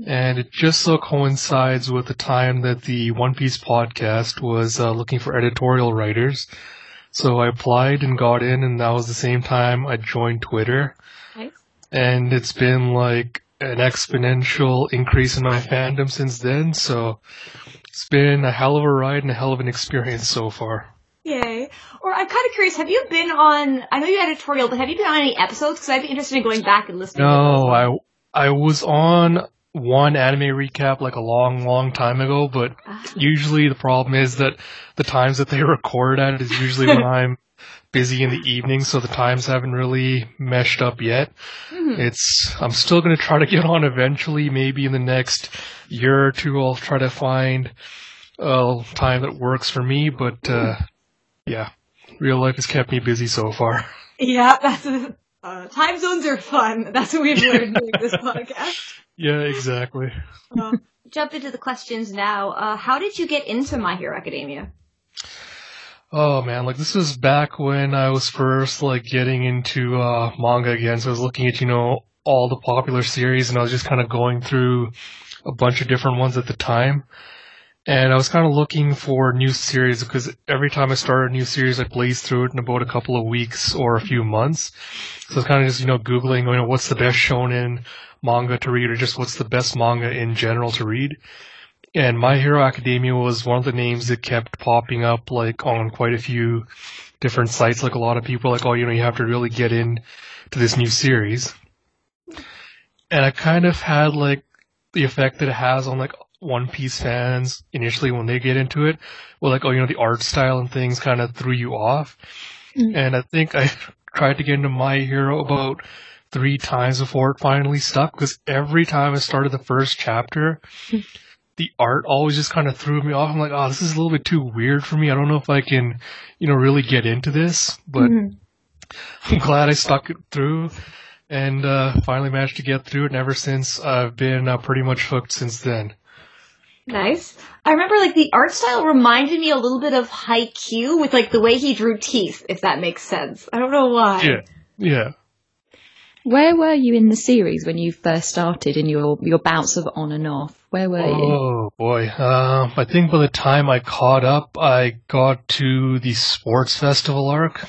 And it just so coincides with the time that the One Piece podcast was uh, looking for editorial writers. So I applied and got in, and that was the same time I joined Twitter. Nice. And it's been like an exponential increase in my fandom since then. So it's been a hell of a ride and a hell of an experience so far. Yay. Or I'm kind of curious, have you been on, I know you editorial, but have you been on any episodes? Because I'd be interested in going back and listening No, I I was on one anime recap like a long, long time ago, but ah. usually the problem is that the times that they record at is usually when I'm busy in the evening, so the times haven't really meshed up yet. It's I'm still gonna try to get on eventually, maybe in the next year or two I'll try to find a time that works for me, but uh yeah. Real life has kept me busy so far. Yeah, that's a, uh, time zones are fun. That's what we've learned doing this podcast. Yeah, exactly. Jump into the questions now. Uh, how did you get into My Hero Academia? Oh man, like this was back when I was first like getting into uh manga again. So I was looking at, you know, all the popular series and I was just kind of going through a bunch of different ones at the time. And I was kind of looking for new series because every time I started a new series, I'd blaze through it in about a couple of weeks or a few months. So I was kind of just, you know, Googling, you know, what's the best shonen manga to read or just what's the best manga in general to read. And My Hero Academia was one of the names that kept popping up like on quite a few different sites. Like a lot of people, like, oh, you know, you have to really get in to this new series. And I kind of had like the effect that it has on like One Piece fans initially when they get into it. Well, like, oh, you know, the art style and things kind of threw you off. Mm. And I think I tried to get into My Hero about three times before it finally stuck because every time I started the first chapter, the art always just kind of threw me off. I'm like, oh, this is a little bit too weird for me. I don't know if I can, you know, really get into this, but Mhm. I'm glad I stuck it through and uh, finally managed to get through it. And ever since, I've been uh, pretty much hooked since then. Nice. I remember like the art style reminded me a little bit of Haikyuu with like the way he drew teeth, if that makes sense. I don't know why. Yeah, yeah. Where were you in the series when you first started in your, your bouts of on and off? Where were you? Oh boy. Um, I think by the time I caught up, I got to the sports festival arc.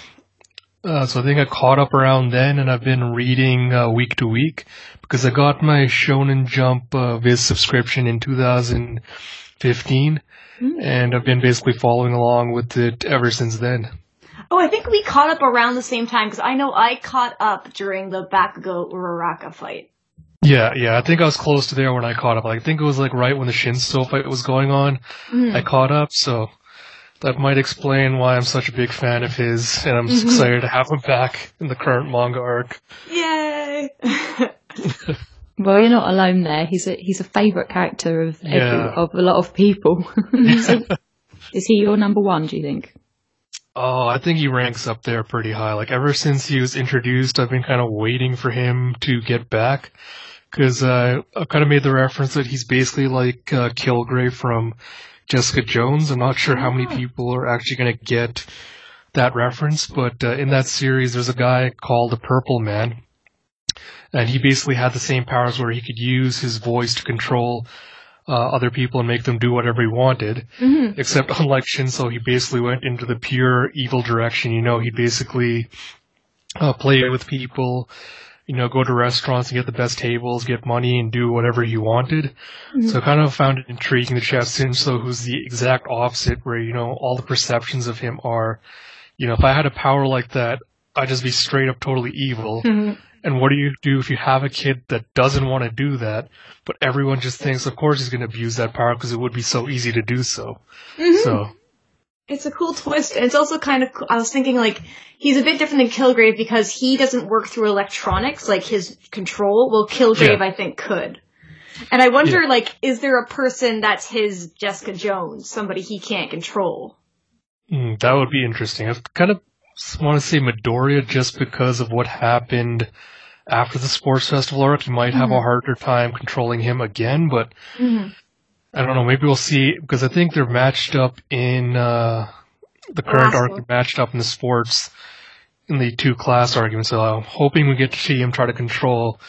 Uh, so I think I caught up around then, and I've been reading uh, week to week because I got my Shonen Jump uh, Viz subscription in 2015, and I've been basically following along with it ever since then. Oh, I think we caught up around the same time because I know I caught up during the Bakugo Uraraka fight. Yeah, yeah, I think I was close to there when I caught up. I think it was like right when the Shinso fight was going on. Mm. I caught up, so that might explain why I'm such a big fan of his, and I'm mm-hmm. excited to have him back in the current manga arc. Yay! Well, you're not alone there. He's a he's a favourite character of every, Yeah. of a lot of people. So, is he your number one? Do you think? Oh, I think he ranks up there pretty high. Like ever since he was introduced, I've been kind of waiting for him to get back. Cause, uh, I kind of made the reference that he's basically like, uh, Kilgrave from Jessica Jones. I'm not sure how many people are actually gonna get that reference, but, uh, in that series, there's a guy called the Purple Man. And he basically had the same powers where he could use his voice to control, uh, other people and make them do whatever he wanted. Except unlike Shinso, he basically went into the pure evil direction. You know, he'd basically uh, play with people, you know, go to restaurants and get the best tables, get money, and do whatever he wanted. So I kind of found it intriguing that you have Shinso, who's the exact opposite, where, you know, all the perceptions of him are, you know, if I had a power like that, I'd just be straight up totally evil. And what do you do if you have a kid that doesn't want to do that, but everyone just thinks, of course, he's going to abuse that power because it would be so easy to do so. So, It's a cool twist, and it's also kind of. Cool. I was thinking like he's a bit different than Kilgrave because he doesn't work through electronics like his control. Well, Kilgrave Yeah. I think could. And I wonder, Yeah. like, is there a person that's his Jessica Jones, somebody he can't control? mm, that would be interesting. I kind of want to say Midoriya just because of what happened after the sports festival arc. You might have a harder time controlling him again, but I don't know. Maybe we'll see because I think they're matched up in uh, the current last arc. matched up in the sports in the two class arguments. So I'm hoping we get to see him try to control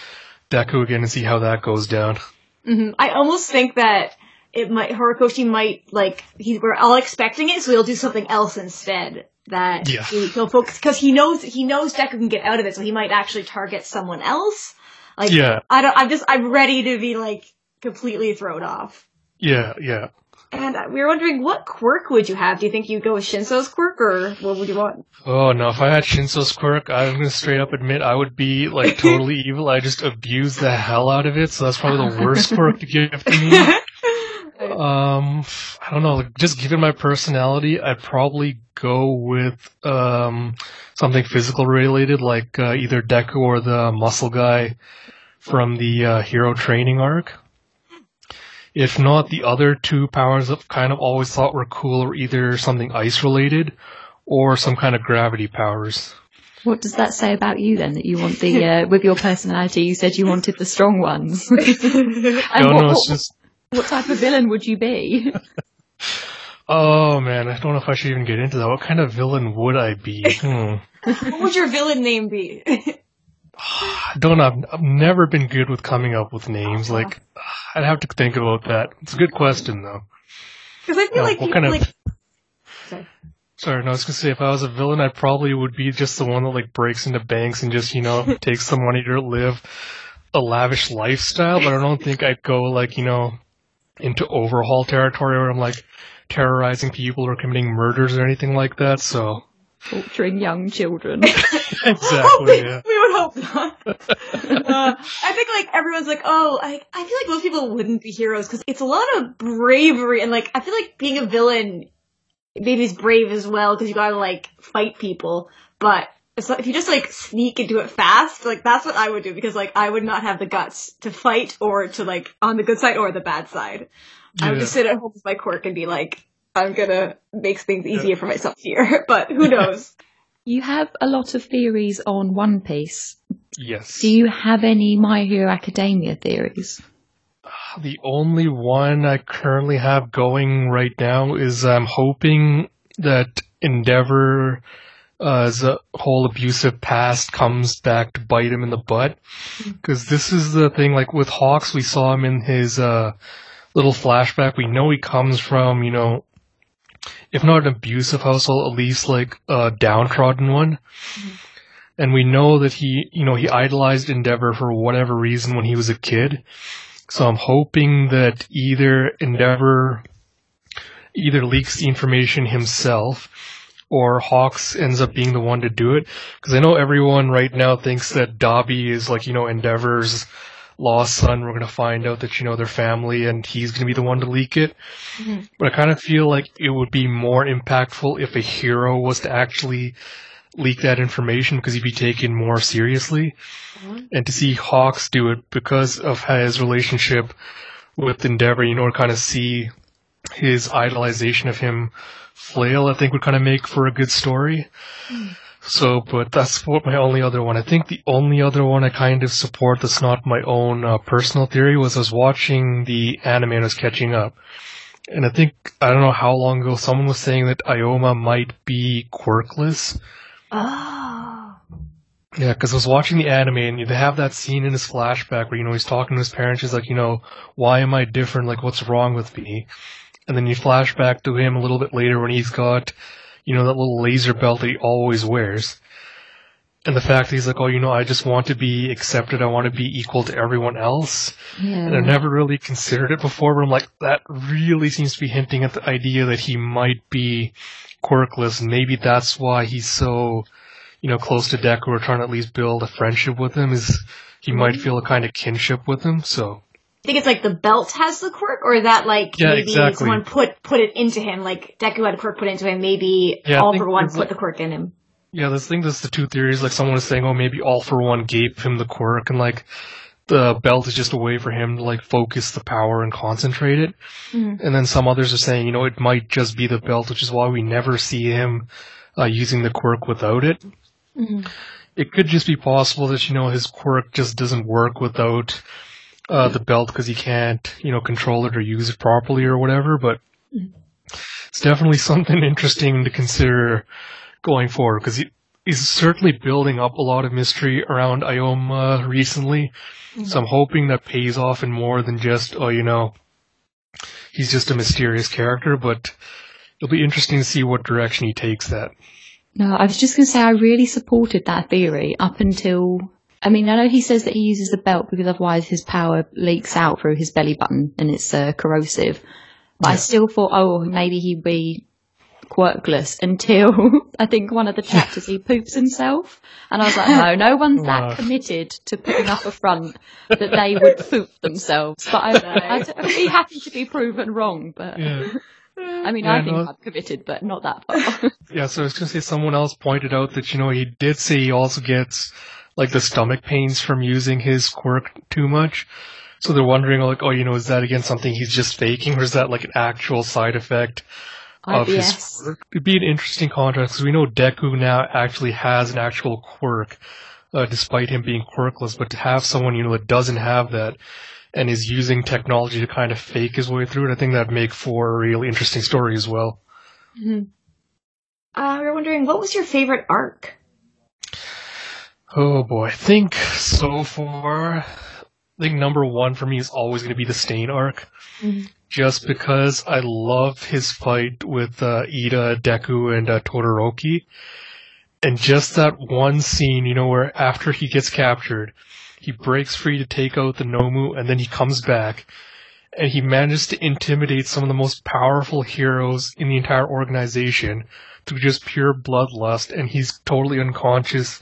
Deku again and see how that goes down. hmm I almost think that it might Horikoshi might like he we're all expecting it, so he'll do something else instead. That Yeah. he, he'll focus because he knows he knows Deku can get out of it, so he might actually target someone else. Like Yeah, I don't. I'm just. I'm ready to be like completely thrown off. yeah, yeah. And we were wondering, what quirk would you have? Do you think you'd go with Shinso's quirk, or what would you want? Oh no, if I had Shinso's quirk, I'm gonna straight up admit I would be like totally evil. I just abuse the hell out of it, so that's probably the worst quirk to give to me. Um, I don't know, just given my personality, I'd probably go with um something physical related, like uh, either Deku or the muscle guy from the uh, hero training arc. If not, the other two powers I've kind of always thought were cool are either something ice related or some kind of gravity powers. What does that say about you then? That you want the uh, with your personality? You said you wanted the strong ones. and No, what, no, it's what- just. What type of villain would you be? Oh man, I don't know if I should even get into that. What kind of villain would I be? Hmm. what would your villain name be? I don't know. I've, I've never been good with coming up with names. Like, I'd have to think about that. It's a good question though. Because I feel Yeah, like what people kind of- like. Sorry. Sorry, no, I was gonna say if I was a villain, I probably would be just the one that like breaks into banks and just you know takes the money to live a lavish lifestyle. But I don't think I'd go like you know into overhaul territory where I'm like terrorizing people or committing murders or anything like that. So Torturing young children. exactly, yeah. we would hope not. uh, I think like everyone's like, oh, I, I feel like most people wouldn't be heroes because it's a lot of bravery and like I feel like being a villain maybe is brave as well because you gotta like fight people, but it's like, if you just like sneak and do it fast, like that's what I would do because like I would not have the guts to fight or to like on the good side or the bad side. I would just sit at home with my quirk and be like, I'm gonna make things easier for myself here, but who knows? you have a lot of theories on One Piece. Yes. Do you have any My Hero Academia theories? Ah, the only one I currently have going right now is I'm hoping that Endeavor uh, as a whole abusive past comes back to bite him in the butt. Because this is the thing, like with Hawks, we saw him in his uh, little flashback. We know he comes from, you know, if not an abusive household, at least like a downtrodden one. And we know that he, you know, he idolized Endeavor for whatever reason when he was a kid. So I'm hoping that either Endeavor either leaks the information himself or Hawks ends up being the one to do it. Because I know everyone right now thinks that Dabi is like, you know, Endeavor's lost son. We're going to find out that, you know, their family and he's going to be the one to leak it. Mm-hmm. But I kind of feel like it would be more impactful if a hero was to actually leak that information because he'd be taken more seriously. Mm-hmm. And to see Hawks do it because of his relationship with Endeavor, you know, to kind of see his idolization of him flail, I think would kind of make for a good story. So, but that's what my only other one. I think the only other one I kind of support that's not my own uh, personal theory was I was watching the anime and I was catching up. And I think, I don't know how long ago, someone was saying that Aoyama might be quirkless. Oh. Yeah, because I was watching the anime and they have that scene in his flashback where, you know, he's talking to his parents. He's like, you know, why am I different? Like, what's wrong with me? And then you flash back to him a little bit later when he's got, you know, that little laser belt that he always wears. And the fact that he's like, oh, you know, I just want to be accepted. I want to be equal to everyone else. Yeah. And I've never really considered it before, but I'm like, that really seems to be hinting at the idea that he might be quirkless. And maybe that's why he's so, you know, close to Deku or trying to at least build a friendship with him is he might mm-hmm. feel a kind of kinship with him. So, think it's like the belt has the quirk, or that like Yeah, maybe exactly. someone put put it into him, like Deku had a quirk put into him. Maybe Yeah, All for One put like- the quirk in him. yeah, this thing, There's the two theories. Like someone is saying, oh, maybe All for One gave him the quirk and like the belt is just a way for him to like focus the power and concentrate it. Mhm. And then some others are saying, you know, it might just be the belt, which is why we never see him uh, using the quirk without it. Mhm. It could just be possible that, you know, his quirk just doesn't work without uh, the belt because he can't, you know, control it or use it properly or whatever, but it's definitely something interesting to consider going forward because he, he's certainly building up a lot of mystery around Aoyama recently. So I'm hoping that pays off in more than just, oh, you know, he's just a mysterious character, but it'll be interesting to see what direction he takes that. No, I was just going to say I really supported that theory up until. I mean, I know he says that he uses the belt because otherwise his power leaks out through his belly button and it's uh, corrosive. But I still thought, oh, maybe he'd be quirkless until I think one of the chapters he poops himself. And I was like, no, no one's Wow. that committed to putting up a front that they would poop themselves. But I, I'd be happy to be proven wrong. But Yeah. I mean, Yeah, I think no. I'm committed, but not that far. Yeah, so I was gonna say someone else pointed out that, you know, he did say he also gets like the stomach pains from using his quirk too much. So they're wondering like, oh, you know, is that again something he's just faking or is that like an actual side effect of his quirk? It'd be an interesting contrast because we know Deku now actually has an actual quirk, uh, despite him being quirkless, but to have someone, you know, that doesn't have that and is using technology to kind of fake his way through it, I think that'd make for a really interesting story as well. Uh, we're wondering, what was your favorite arc? Oh boy, I think so far, I think number one for me is always going to be the Stain arc. Mhm. Just because I love his fight with uh, Ida, Deku, and uh, Todoroki. And just that one scene, you know, where after he gets captured, he breaks free to take out the Nomu, and then he comes back. and he manages to intimidate some of the most powerful heroes in the entire organization through just pure bloodlust, and he's totally unconscious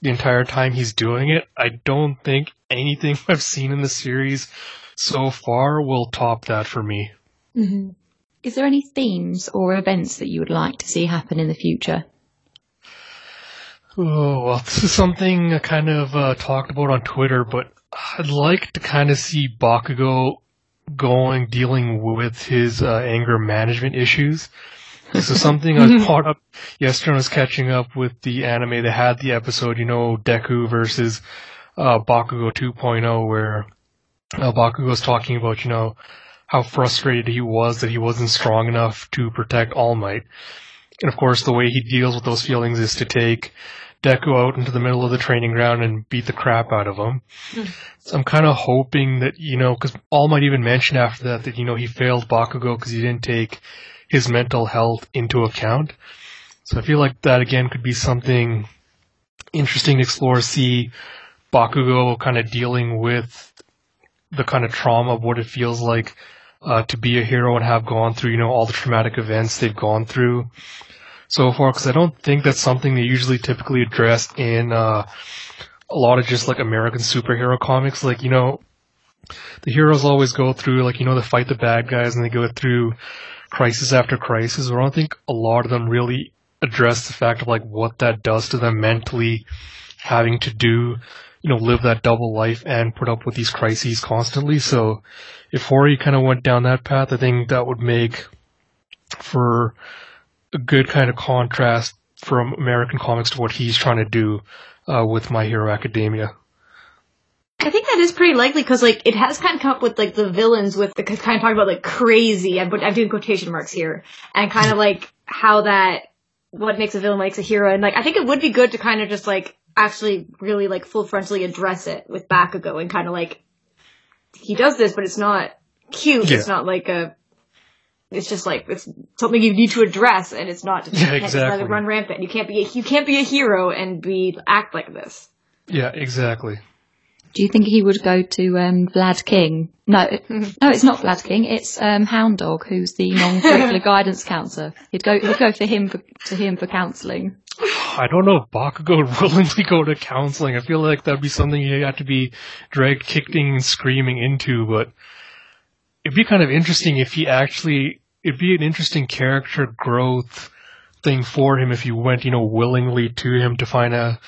the entire time he's doing it. I don't think anything I've seen in the series so far will top that for me. Mm-hmm. Is there any themes or events that you would like to see happen in the future? Oh, well, this is something I kind of uh, talked about on Twitter, but I'd like to kind of see Bakugo going, dealing with his uh, anger management issues. This is something I brought up yesterday I was catching up with the anime that had the episode, you know, Deku versus uh, Bakugo 2.0, where uh, Bakugo was talking about, you know, how frustrated he was that he wasn't strong enough to protect All Might. And of course, the way he deals with those feelings is to take Deku out into the middle of the training ground and beat the crap out of him. Mm. So I'm kind of hoping that, you know, because All Might even mentioned after that that, you know, he failed Bakugo because he didn't take his mental health into account. So I feel like that again could be something interesting to explore, see Bakugo kind of dealing with the kind of trauma of what it feels like uh, to be a hero and have gone through, you know, all the traumatic events they've gone through so far because I don't think that's something they usually typically address in uh, a lot of just like American superhero comics. Like you know, the heroes always go through like you know they fight the bad guys and they go through crisis after crisis. But I don't think a lot of them really address the fact of like what that does to them mentally, having to do you know live that double life and put up with these crises constantly. So if Hori kind of went down that path, I think that would make for a good kind of contrast from American comics to what he's trying to do uh, with My Hero Academia. I think that is pretty likely because like it has kind of come up with like the villains with the kind of talking about like crazy. I'm, I'm doing quotation marks here, and kind of like how that what makes a villain makes a hero, and like I think it would be good to kind of just like actually really like full frontally address it with Bakugo and kind of like he does this, but it's not cute. Yeah. It's not like a it's just like it's something you need to address, and it's not just yeah, exactly. run rampant. You can't be a, you can't be a hero and be act like this. Yeah, exactly. Do you think he would go to um, Vlad King? No, no, it's not Vlad King. It's um, Hound Dog, who's the non-curricular guidance counselor. He'd go, he'd go for him for, to him for counselling. I don't know if Bakugo would willingly go to counseling. I feel like that'd be something you have to be dragged kicking and screaming into, but it'd be kind of interesting if he actually it'd be an interesting character growth thing for him if you went, you know, willingly to him to find a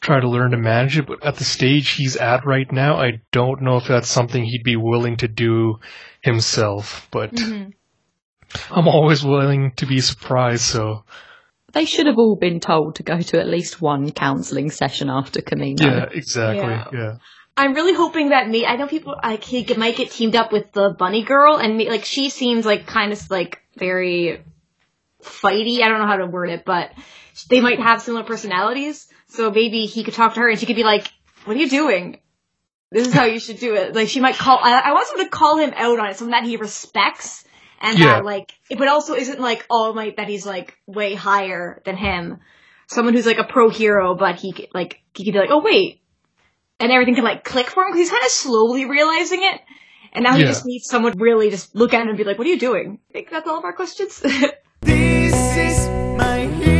try to learn to manage it. But at the stage he's at right now, I don't know if that's something he'd be willing to do himself. But mm-hmm. I'm always willing to be surprised, so they should have all been told to go to at least one counselling session after Kamino. Yeah, exactly. Yeah. yeah. I'm really hoping that me. I know people like he might get teamed up with the bunny girl, and me, like she seems like kind of like very fighty. I don't know how to word it, but they might have similar personalities. So maybe he could talk to her, and she could be like, "What are you doing? This is how you should do it." Like she might call. I, I want someone to call him out on it, someone that he respects, and yeah. that like, but also isn't like all like that he's like way higher than him. Someone who's like a pro hero, but he like he could be like, "Oh wait." and everything can like click for him because he's kind of slowly realizing it. And now he yeah. just needs someone really just look at him and be like, "What are you doing?" I think that's all of our questions. this is my hero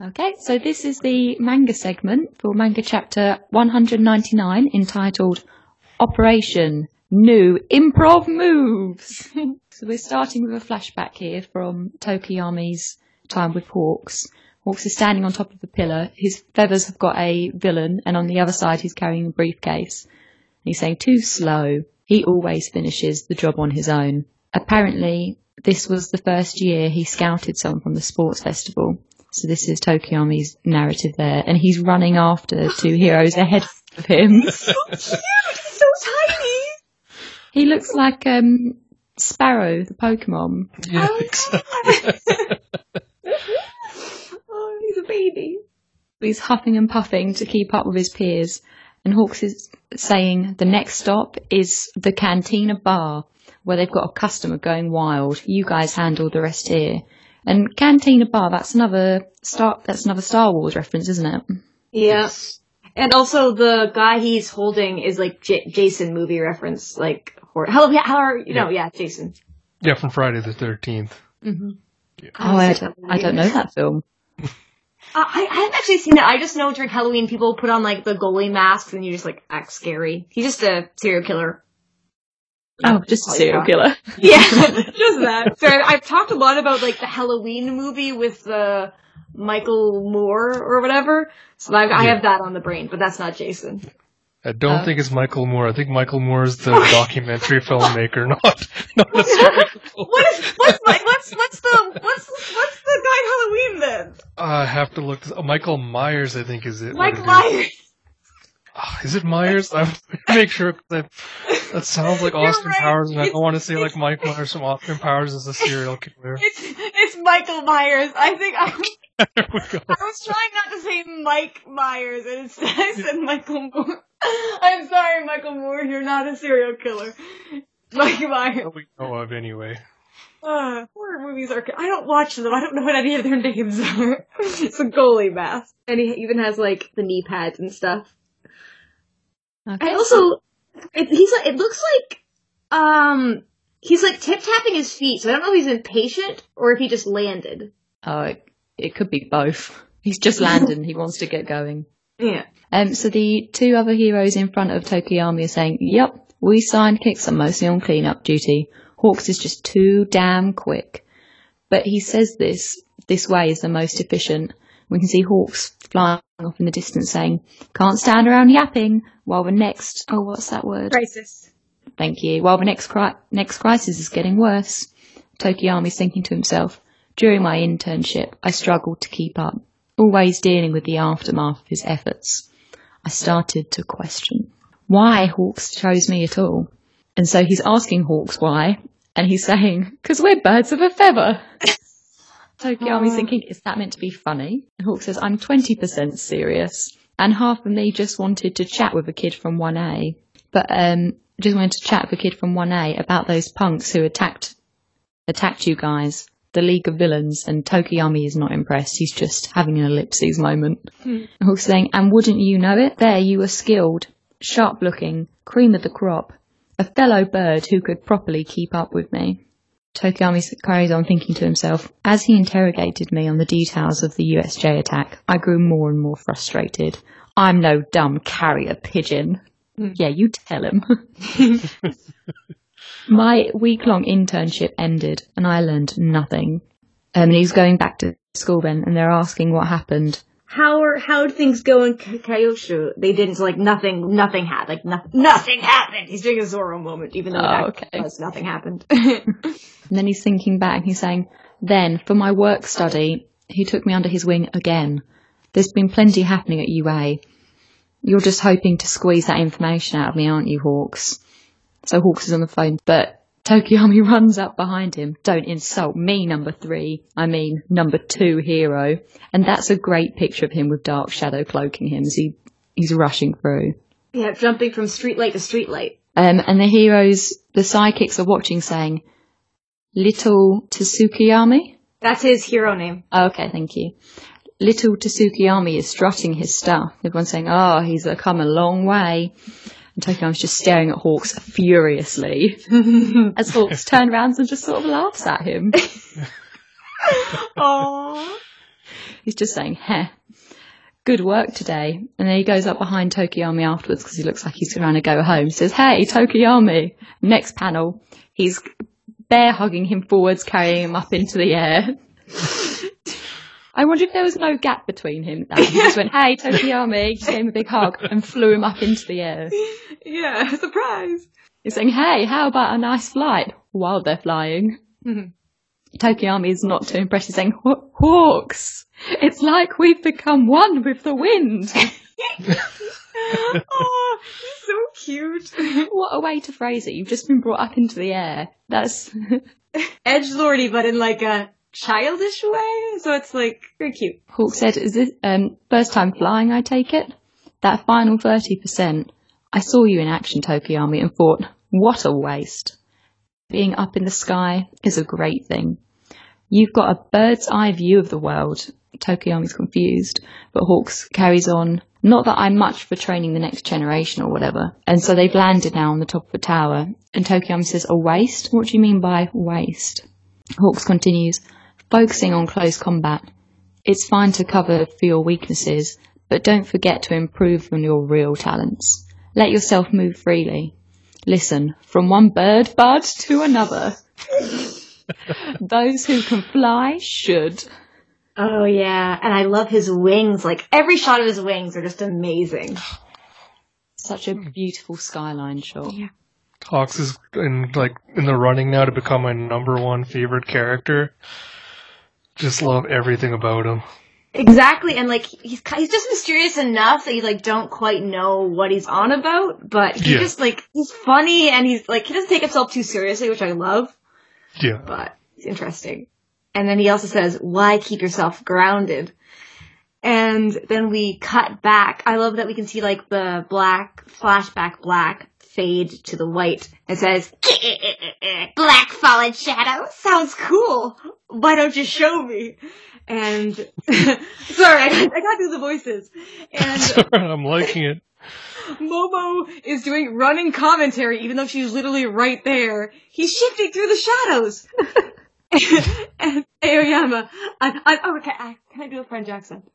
Okay, so this is the manga segment for manga chapter 199 entitled Operation New Improv Moves. so we're starting with a flashback here from Tokoyami's time with Hawks. Hawks is standing on top of a pillar. His feathers have got a villain, and on the other side he's carrying a briefcase. He's saying, too slow. He always finishes the job on his own. Apparently, this was the first year he scouted someone from the sports festival so this is Tokoyami's narrative there, and he's running after two heroes ahead of him. so cute, He's so tiny. He looks like um, Spearow, the Pokemon. Yeah, oh, exactly. oh, he's a baby. He's huffing and puffing to keep up with his peers. And Hawks is saying the next stop is the Cantina Bar, where they've got a customer going wild. You guys handle the rest here. And Cantina Bar, that's another Star, that's another Star Wars reference, isn't it? Yeah. And also the guy he's holding is like J- Jason movie reference, like horror. How, how are you know? Yeah, Jason. Yeah, from Friday the 13th. Mm-hmm. Oh, I don't, I don't know that film. I, I haven't actually seen it. I just know during Halloween people put on like the goalie masks and you just like act scary. He's just a serial killer. Oh, just a serial killer. Yeah, just that. So I- I've talked a lot about like the Halloween movie with uh, Michael Moore or whatever. So I, I Yeah. have that on the brain, but that's not Jason. I don't Oh. think it's Michael Moore. I think Michael Moore is the documentary filmmaker, not not a serial killer. What is what's my, what's what's the what's what's the guy Halloween then? I have to look. This, oh, Michael Myers, I think, is it? what Mike it is. Myers. Is it Myers? I'm make sure that that sounds like Austin right. Powers, and I don't want to say like Mike Myers from Austin Powers is a serial killer. It's it's Michael Myers. I think I, there we go. I was trying not to say Mike Myers, and instead I said Michael Moore. I'm sorry, Michael Moore. You're not a serial killer. Mike Myers. That we know of anyway. Uh, horror movies are. I don't watch them. I don't know what any of their names are. it's a goalie mask, and he even has like the knee pads and stuff. Okay. I also, it, he's like, it looks like, um, he's like tip tapping his feet. So I don't know if he's impatient or if he just landed. Oh, it, it could be both. He's just landed and he wants to get going. Yeah. Um, so the two other heroes in front of Tokoyami are saying, yep, we sidekicks are mostly on cleanup duty. Hawks is just too damn quick. But he says this, this way is the most efficient. We can see Hawks flying off in the distance saying, can't stand around yapping while the next, oh, what's that word? Crisis. Thank you. While the next cri- next crisis is getting worse, Tokoyami's thinking to himself, during my internship, I struggled to keep up, always dealing with the aftermath of his efforts. I started to question why Hawks chose me at all. And so he's asking Hawks why, and he's saying, because we're birds of a feather. Tokoyami's thinking, is that meant to be funny? And Hawk says, I'm 20% serious. And half of me just wanted to chat with a kid from 1A. But, um, just wanted to chat with a kid from 1A about those punks who attacked, attacked you guys. The League of Villains. And Tokoyami is not impressed. He's just having an ellipses moment. And Hawk's saying, and wouldn't you know it? There you were skilled, sharp looking, cream of the crop. A fellow bird who could properly keep up with me. Tokoyami carries on thinking to himself, as he interrogated me on the details of the USJ attack, I grew more and more frustrated. I'm no dumb carrier pigeon. Yeah, you tell him. My week long internship ended and I learned nothing. Um, and he's going back to school then and they're asking what happened. How are how'd things go in K- Kyushu? They didn't so, like nothing. Nothing happened. Like nothing. Nothing happened. He's doing a Zoro moment, even though Oh, okay. was nothing happened. And then he's thinking back, and he's saying, then for my work study, he took me under his wing again. There's been plenty happening at UA. You're just hoping to squeeze that information out of me, aren't you, Hawks? So Hawks is on the phone, but Tokoyami runs up behind him. Don't insult me, number three. I mean, number two hero. And that's a great picture of him with Dark Shadow cloaking him as he, he's rushing through. yeah, jumping from streetlight to streetlight. Um, and the heroes, the sidekicks are watching saying, Little Tsukuyomi? That's his hero name. Oh, okay, thank you. Little Tsukuyomi is strutting his stuff. Everyone's saying, oh, he's come a long way. And was just staring at Hawks furiously as Hawks turns around and just sort of laughs at him. Aww. He's just saying, heh, good work today. And then he goes up behind Tokoyami afterwards because he looks like he's trying to go home. He says, hey, Tokoyami. Next panel, he's bear hugging him forwards, carrying him up into the air. I wonder if there was no gap between him. And he just went, hey, Tokoyami, just gave him a big hug and flew him up into the air. Yeah, surprise. He's saying, hey, how about a nice flight while they're flying? Mhm. Tokoyami is not too impressed. He's saying, Hawks, it's like we've become one with the wind. oh, he's so cute. what a way to phrase it. You've just been brought up into the air. That's, Edge lordy, but in like a childish way. So it's like very cute. Hawk said, is this, um, first time flying, I take it? That final 30%, I saw you in action, Tokoyami, and thought, what a waste. Being up in the sky is a great thing. You've got a bird's eye view of the world. Tokoyami's confused, but Hawks carries on. Not that I'm much for training the next generation or whatever. And so they've landed now on the top of a tower. And Tokoyami says, a waste? What do you mean by waste? Hawks continues, focusing on close combat. It's fine to cover for your weaknesses, but don't forget to improve on your real talents. Let yourself move freely. Listen, from one bird bud to another. Those who can fly should. Oh yeah, and I love his wings. Like every shot of his wings are just amazing. Such a beautiful skyline shot. Yeah. Hawks is in like in the running now to become my number one favorite character. Just love everything about him. Exactly, and like he's he's just mysterious enough that you like don't quite know what he's on about, but he Yeah. just like he's funny and he's like he doesn't take himself too seriously, which I love. Yeah. but it's interesting. And then he also says, why keep yourself grounded? And then we cut back. I love that we can see like the black, flashback black fade to the white. It says, eh, eh, eh, black fallen shadow. Sounds cool. Why don't you show me? And, sorry, I, got- I gotta do the voices. And I'm liking it. Momo is doing running commentary, even though she's literally right there. He's shifting through the shadows. and Aoyama, I, I, oh, okay, I, can I do a French accent?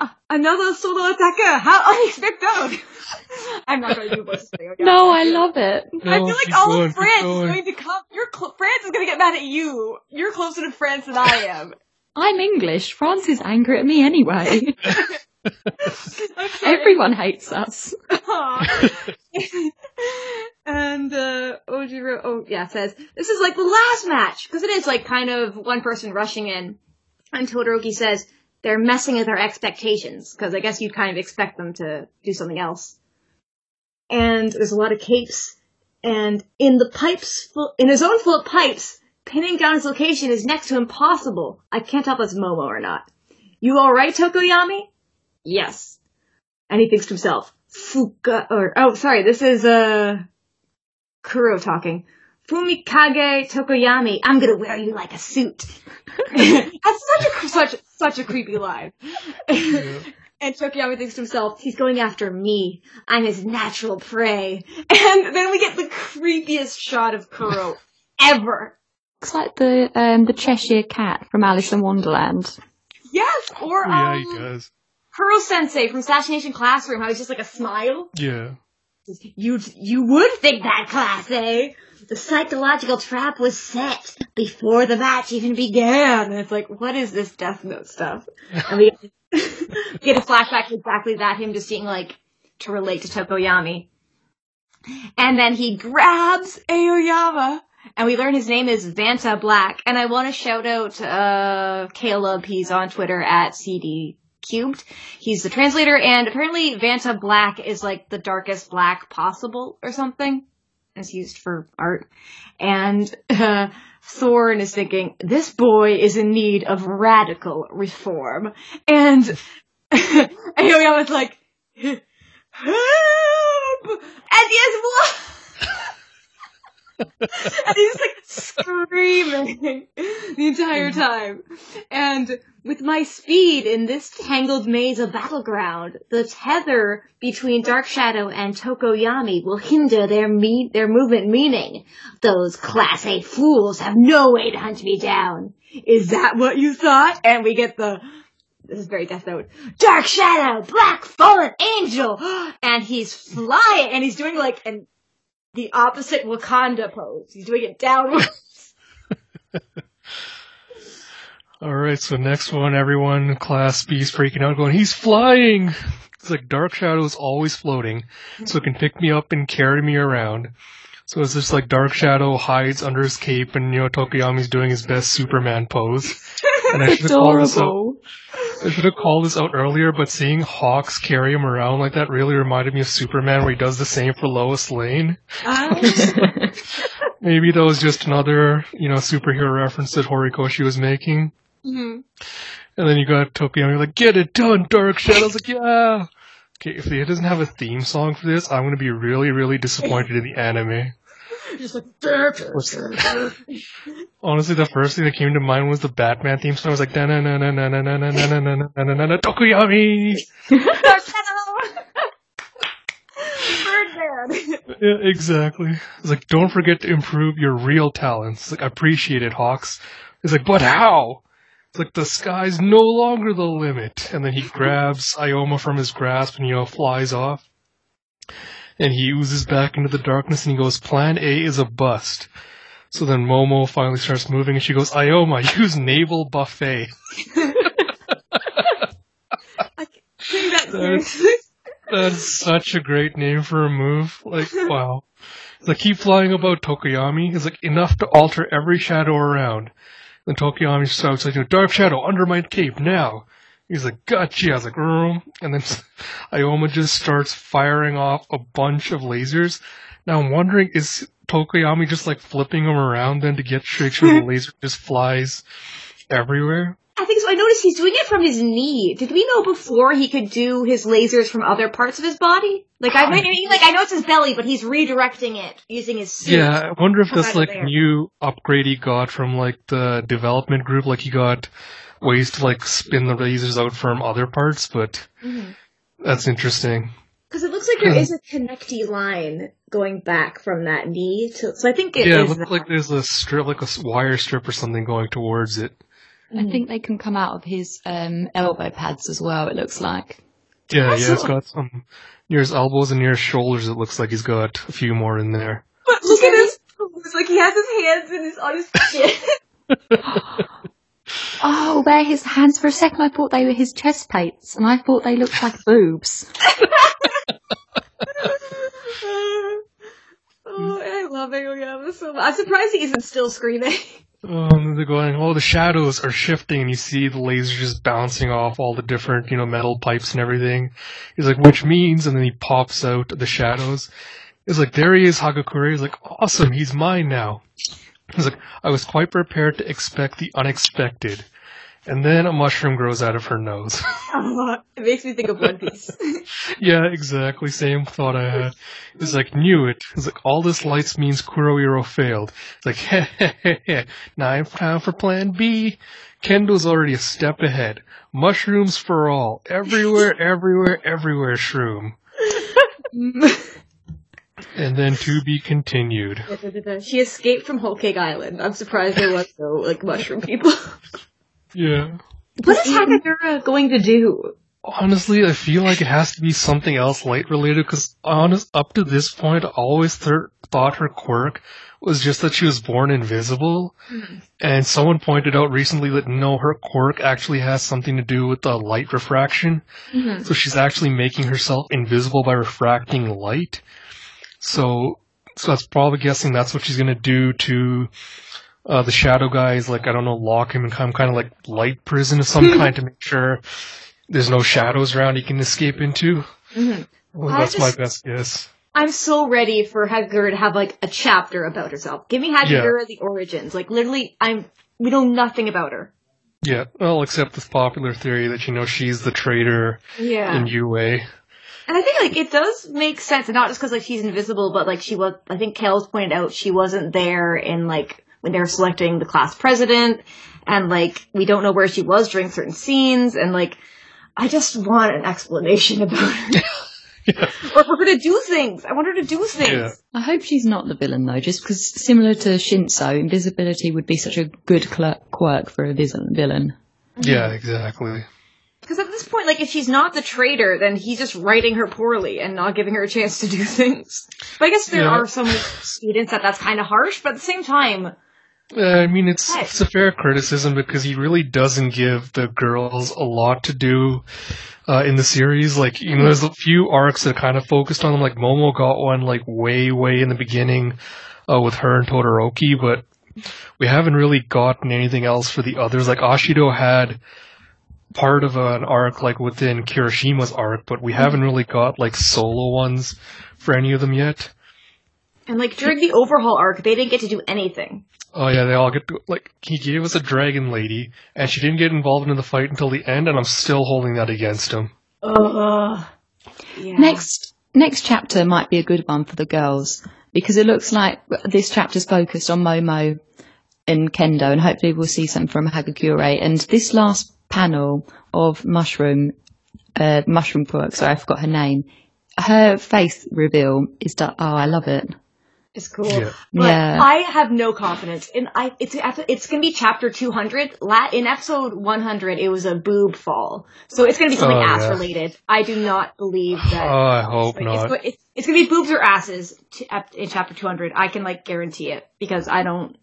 Uh, another solo attacker, how unexpected! I'm not going to do voices for Aoyama. No, I love it. I feel like all going, of keep France is going. going to come. Your cl- France is going to get mad at you. You're closer to France than I am. I'm English. France is angry at me anyway. I'm. Everyone hates us. And uh, Ojiro, oh yeah, says this is like the last match because it is like kind of one person rushing in, and Todoroki says they're messing with our expectations because I guess you'd kind of expect them to do something else. And there's a lot of capes, and in the pipes, in his own full of pipes, pinning down his location is next to impossible. I can't tell if it's Momo or not. You all right, Tokoyami? Yes. And he thinks to himself, Fuka, or, oh, sorry, this is, uh, Kuro talking. Fumikage Tokoyami, I'm gonna wear you like a suit. That's such a, such, such a creepy line. and Tokoyami thinks to himself, he's going after me. I'm his natural prey. And then we get the creepiest shot of Kuro ever. Looks like the um, the Cheshire Cat from Alice in Wonderland. Yes, or, yeah, um, he does. Koro Sensei from Assassination Classroom, how he's just like a smile. Yeah. You you would think that, class, eh? The psychological trap was set before the match even began. And it's like, what is this Death Note stuff? And we get a flashback to exactly that, him just seeing like to relate to Tokoyami. And then he grabs Aoyama, and we learn his name is Vanta Black. And I want to shout out uh Caleb. He's on Twitter at CD Cubed. He's the translator, and apparently Vanta Black is like the darkest black possible or something. It's used for art. And uh, Thorn is thinking, this boy is in need of radical reform. And Aoyama's like, help! And yes, what? and he's like screaming the entire mm-hmm. time. And with my speed in this tangled maze of battleground, the tether between Dark Shadow and Tokoyami will hinder their me- their movement meaning. Those class A fools have no way to hunt me down. Is that what you thought? And we get the this is very Death Note. Dark Shadow, Black Fallen Angel, and he's flying, and he's doing like an the opposite Wakanda pose. He's doing it downwards. All right, so next one, everyone, Class B's freaking out, going, he's flying! It's like Dark Shadow's always floating, so it can pick me up and carry me around. So it's just like Dark Shadow hides under his cape, and you know Tokoyami's doing his best Superman pose. And I should have called this out. I should have called this out earlier, but seeing Hawks carry him around like that really reminded me of Superman, where he does the same for Lois Lane. Maybe that was just another, you know, superhero reference that Horikoshi was making. Mhm. And then you got Tokyo, and you're like, get it done, Dark Shadow. I was like, yeah. Okay, if it doesn't have a theme song for this, I'm gonna be really, really disappointed in the anime. Just like Honestly, the first thing that came to mind was the Batman theme song. I was like, na na na na na na na na na na na na na na Tokoyami. Birdman. Yeah, exactly. It's like, don't forget to improve your real talents. It's like, I appreciate it, Hawks. It's like, but how? It's like the sky's no longer the limit. And then he grabs Aoyama from his grasp and, you know, flies off. And he oozes back into the darkness and he goes, Plan A is a bust. So then Momo finally starts moving and she goes, Aoyama, use naval buffet. That That's- seriously. That's such a great name for a move. Like, wow. It's like, keep flying about Tokoyami. It's like, enough to alter every shadow around. Then Tokoyami shouts, like, dark shadow under my cape, now. He's like, gotcha. I was like, Room. And then Aoyama just starts firing off a bunch of lasers. Now I'm wondering, is Tokoyami just like flipping them around then to get make sure the laser just flies everywhere? I think so. I noticed he's doing it from his knee. Did we know before he could do his lasers from other parts of his body? Like I mean, like I know it's his belly, but he's redirecting it using his suit. Yeah, I wonder if Come that's like there. new upgrade he got from like the development group, like he got ways to like spin the lasers out from other parts, but mm-hmm. that's interesting. Because it looks like there is a connecty line going back from that knee to. So I think it yeah, it is looks that. like there's a strip, like a wire strip or something going towards it. I think they can come out of his um, elbow pads as well. It looks like. Yeah, yeah, it's Awesome. got some near his elbows and near his shoulders. It looks like he's got a few more in there. But look at his. It's like he has his hands in his on his chin. Oh, they're his hands. For a second, I thought they were his chest plates, and I thought they looked like boobs. oh, I love Aoyama so much. I'm surprised he isn't still screaming. Um, they're going, oh, the shadows are shifting, and you see the laser just bouncing off all the different, you know, metal pipes and everything. He's like, which means, and then he pops out of the shadows. He's like, there he is, Hagakure. He's like, awesome, he's mine now. He's like, I was quite prepared to expect the unexpected. And then a mushroom grows out of her nose. it makes me think of One Piece. yeah, exactly. Same thought I had. It's like, knew it. It's like, all this lights means Kuroiro failed. It's like, heh heh heh heh. Now time for plan B. Kendo's already a step ahead. Mushrooms for all. Everywhere, everywhere, everywhere, shroom. And then to be continued. she escaped from Whole Cake Island. I'm surprised there was no like mushroom people. Yeah. What is Hagakure going to do? Honestly, I feel like it has to be something else light related because honest, up to this point, I always th- thought her quirk was just that she was born invisible. Hmm. And someone pointed out recently that no, her quirk actually has something to do with the light refraction. Mm-hmm. So she's actually making herself invisible by refracting light. So, so that's probably guessing that's what she's gonna do to uh, the shadow guys. Like I don't know, lock him in some kind of like light prison of some kind to make sure there's no shadows around he can escape into. Well, I that's my best guess. I'm so ready for Hagakure to have like a chapter about herself. Give me Hagakure the origins. Like literally, I'm we know nothing about her. Yeah, well, except this popular theory that you know she's the traitor Yeah. in UA. And I think like it does make sense, and not just because like she's invisible, but like she was. I think Kells pointed out she wasn't there in like when they were selecting the class president, and like we don't know where she was during certain scenes, and like I just want an explanation about her. Or for her to do things. I want her to do things. Yeah. I hope she's not the villain though, just because similar to Shinso, invisibility would be such a good quirk for a villain. Yeah, exactly. Because at this point, like, if she's not the traitor, then he's just writing her poorly and not giving her a chance to do things. But I guess there Yeah. are some students that that's kind of harsh, but at the same time, I mean, it's it's a fair criticism because he really doesn't give the girls a lot to do uh, in the series. Like, you know, there's a few arcs that kind of focused on them. Like, Momo got one like way, way in the beginning uh, with her and Todoroki, but we haven't really gotten anything else for the others. Like, Ashido had part of an arc like within Kirishima's arc, but we haven't really got like solo ones for any of them yet. And like during the overhaul arc, they didn't get to do anything. Oh yeah, they all get to, like he gave us a dragon lady, and she didn't get involved in the fight until the end, and I'm still holding that against him. Ugh. Yeah. Next, next chapter might be a good one for the girls because it looks like this chapter's focused on Momo and Kendo, and hopefully we'll see something from Hagakure. And this last panel of Mushroom, uh, Mushroom Quirk, sorry, I forgot her name. Her face reveal is done. Oh, I love it. It's cool. Yeah. But Yeah. I have no confidence. In I it's it's gonna be chapter two hundred. La in episode one hundred, it was a boob fall, so it's gonna be something Oh, ass yeah. related. I do not believe that. Oh, I hope like, not. It's, it's, it's gonna be boobs or asses t- ep- in chapter two hundred. I can like guarantee it because I don't.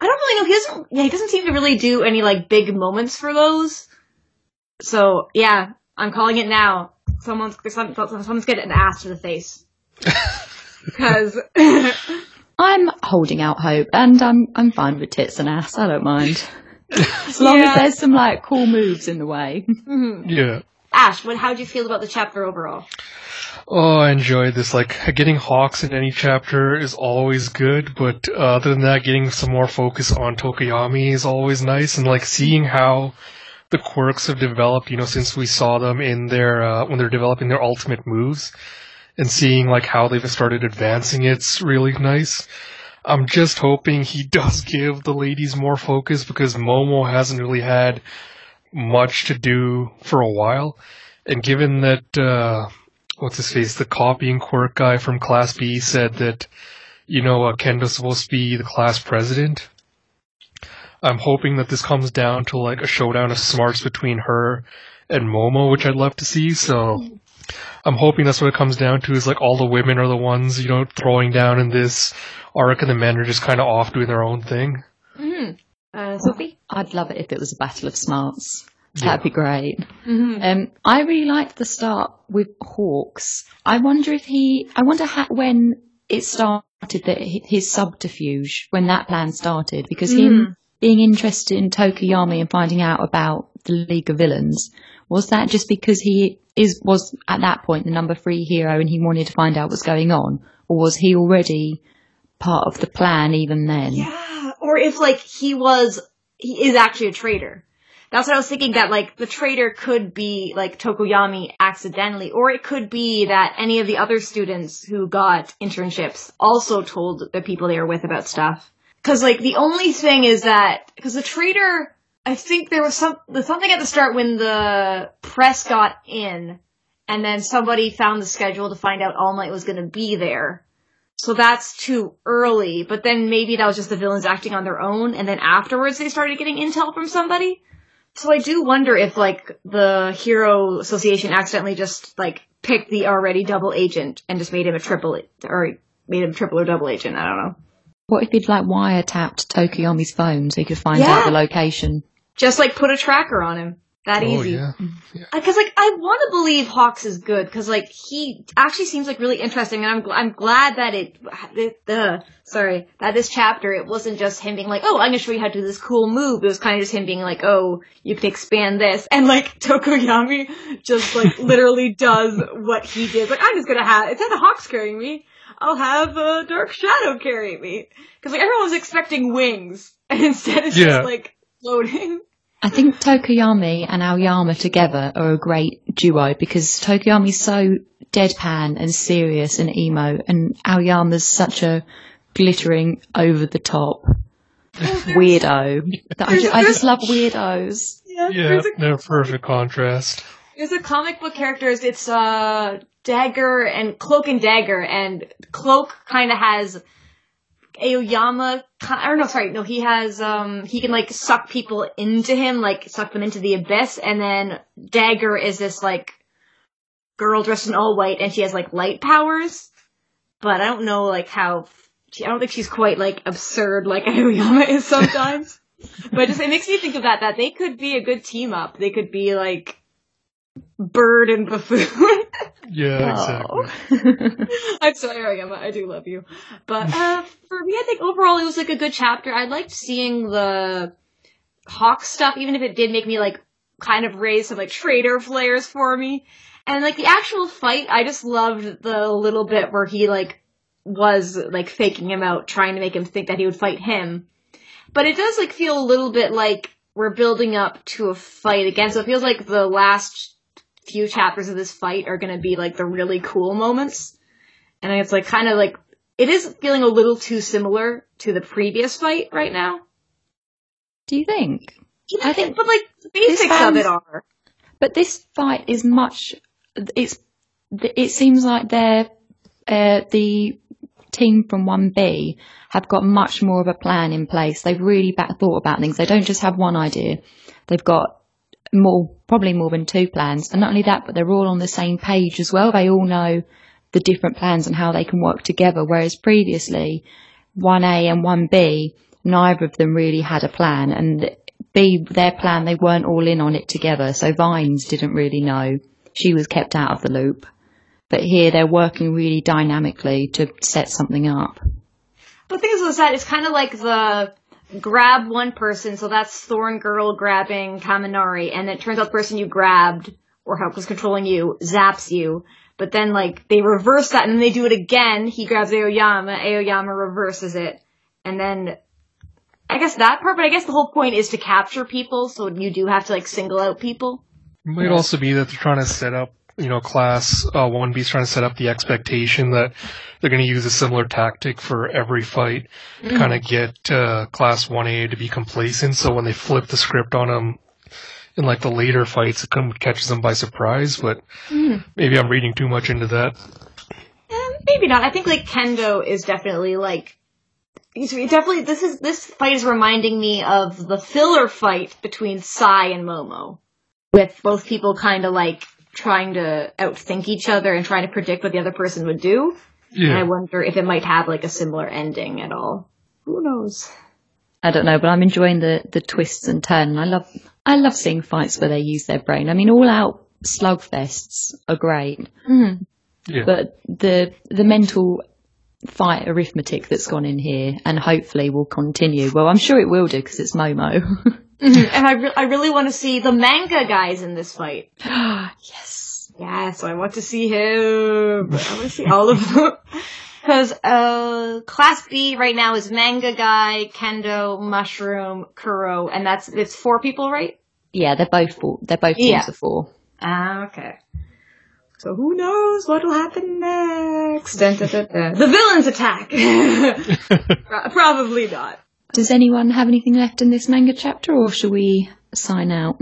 I don't really know. He doesn't. Yeah, he doesn't seem to really do any like big moments for those. So yeah, I'm calling it now. Someone's some, someone's getting an ass to the face. Because I'm holding out hope, and I'm I'm fine with tits and ass. I don't mind, as long Yeah. as there's some like cool moves in the way. Yeah. Ash, what? How do you feel about the chapter overall? Oh, I enjoyed this. Like, getting Hawks in any chapter is always good, but uh, other than that, getting some more focus on Tokoyami is always nice, and like seeing how the quirks have developed, you know, since we saw them in their, uh, when they're developing their ultimate moves, and seeing like how they've started advancing it's really nice. I'm just hoping he does give the ladies more focus because Momo hasn't really had much to do for a while. And given that, uh, what's his face, the copying quirk guy from Class B said that, you know, uh, Kendo's supposed to be the class president. I'm hoping that this comes down to like a showdown of smarts between her and Momo, which I'd love to see. So I'm hoping that's what it comes down to is like all the women are the ones, you know, throwing down in this arc and the men are just kind of off doing their own thing. Mm-hmm. Uh, Sophie? I'd love it if it was a battle of smarts. That'd be great. Mm-hmm. Um, I really liked the start with Hawks. I wonder if he, I wonder how, when it started that his subterfuge, when that plan started, because him being interested in Tokoyami and finding out about the League of Villains, was that just because he is, was at that point the number three hero and he wanted to find out what's going on? Or was he already part of the plan even then? Yeah, or if like he was, he is actually a traitor. That's what I was thinking. That like the traitor could be like Tokoyami accidentally, or it could be that any of the other students who got internships also told the people they were with about stuff. Because like the only thing is that because the traitor, I think there was some something at the start when the press got in, and then somebody found the schedule to find out All Might was going to be there. So that's too early, but then maybe that was just the villains acting on their own, and then afterwards they started getting intel from somebody. So I do wonder if like the Hero Association accidentally just like picked the already double agent and just made him a triple or made him triple or double agent. I don't know. What if he'd like wiretapped Tokoyami's phone so he could find Yeah. out the location? Just like put a tracker on him. That Oh, easy. yeah. Because like I want to believe Hawks is good because like he actually seems like really interesting, and I'm gl- I'm glad that it, it uh, sorry that this chapter it wasn't just him being like oh I'm gonna show you how to do this cool move. It was kind of just him being like oh you can expand this, and like Tokoyami just like literally does what he did. Like I'm just gonna have instead of Hawks carrying me, I'll have uh, Dark Shadow carry me because like everyone was expecting wings, and instead it's Yeah. just like floating. I think Tokoyami and Aoyama together are a great duo because Tokoyami's so deadpan and serious and emo, and Aoyama's such a glittering, over the top weirdo. That I, There's- ju- I just love weirdos. Yeah, Yeah, there's a they're a perfect contrast. There's a comic book characters. It's uh Dagger and Cloak and Dagger, and Cloak kind of has Aoyama. I don't know. Sorry, no. He has um he can like suck people into him, like suck them into the abyss, and then Dagger is this like girl dressed in all white, and she has like light powers. But I don't know like how. I don't think she's quite like absurd like Aoyama is sometimes. but just it makes me think of that that they could be a good team up. They could be like Bird and Buffoon. Yeah, exactly. I'm sorry, Aoyama. I do love you. But uh, for me, I think overall it was like a good chapter. I liked seeing the Hawk stuff, even if it did make me like kind of raise some like traitor flares for me. And like the actual fight, I just loved the little bit where he like was like faking him out, trying to make him think that he would fight him. But it does like feel a little bit like we're building up to a fight again. So it feels like the last few chapters of this fight are going to be like the really cool moments. And it's like kind of like it is feeling a little too similar to the previous fight right now. Do you think? I think but like the basics of it are. But this fight is much. It's. It seems like they're uh, the team from One B have got much more of a plan in place. They've really back, thought about things. They don't just have one idea. They've got more, probably more than two plans. And not only that, but they're all on the same page as well. They all know the different plans and how they can work together. Whereas previously, 1A and 1B, neither of them really had a plan. And B, their plan, they weren't all in on it together. So Vines didn't really know. She was kept out of the loop. But here they're working really dynamically to set something up. The thing is with that, it's kind of like the grab one person, so that's Thorn Girl grabbing Kaminari, and it turns out the person you grabbed, or help was controlling you, zaps you. But then, like, they reverse that, and then they do it again. He grabs Aoyama, Aoyama reverses it. And then, I guess that part, but I guess the whole point is to capture people, so you do have to, like, single out people. It might also be that they're trying to set up, you know, class uh, 1B's trying to set up the expectation that they're going to use a similar tactic for every fight to kind of get uh, class 1A to be complacent. So when they flip the script on them in like the later fights, it kind of catches them by surprise. But maybe I'm reading too much into that. Eh, maybe not. I think like kendo is definitely like definitely this is this fight is reminding me of the filler fight between Sai and Momo, with both people kind of like trying to outthink each other and trying to predict what the other person would do. And I wonder if it might have like a similar ending at all. Who knows? I don't know, but I'm enjoying the, the twists and turns. I love I love seeing fights where they use their brain. I mean, all out slugfests are great, hmm. Yeah. but the the mental fight arithmetic that's gone in here, and hopefully will continue. Well, I'm sure it will do because it's Momo. and I re- I really want to see the manga guys in this fight. yes. Yeah, so I want to see him. I want to see all of them. Because uh, Class B right now is Manga Guy, Kendo, Mushroom, Kuro, and that's it's four people, right? Yeah, they're both four. They're both Yeah. teams of four. Ah, okay. So who knows what'll happen next? Dun, dun, dun, dun. The villains attack. Probably not. Does anyone have anything left in this manga chapter, or shall we sign out?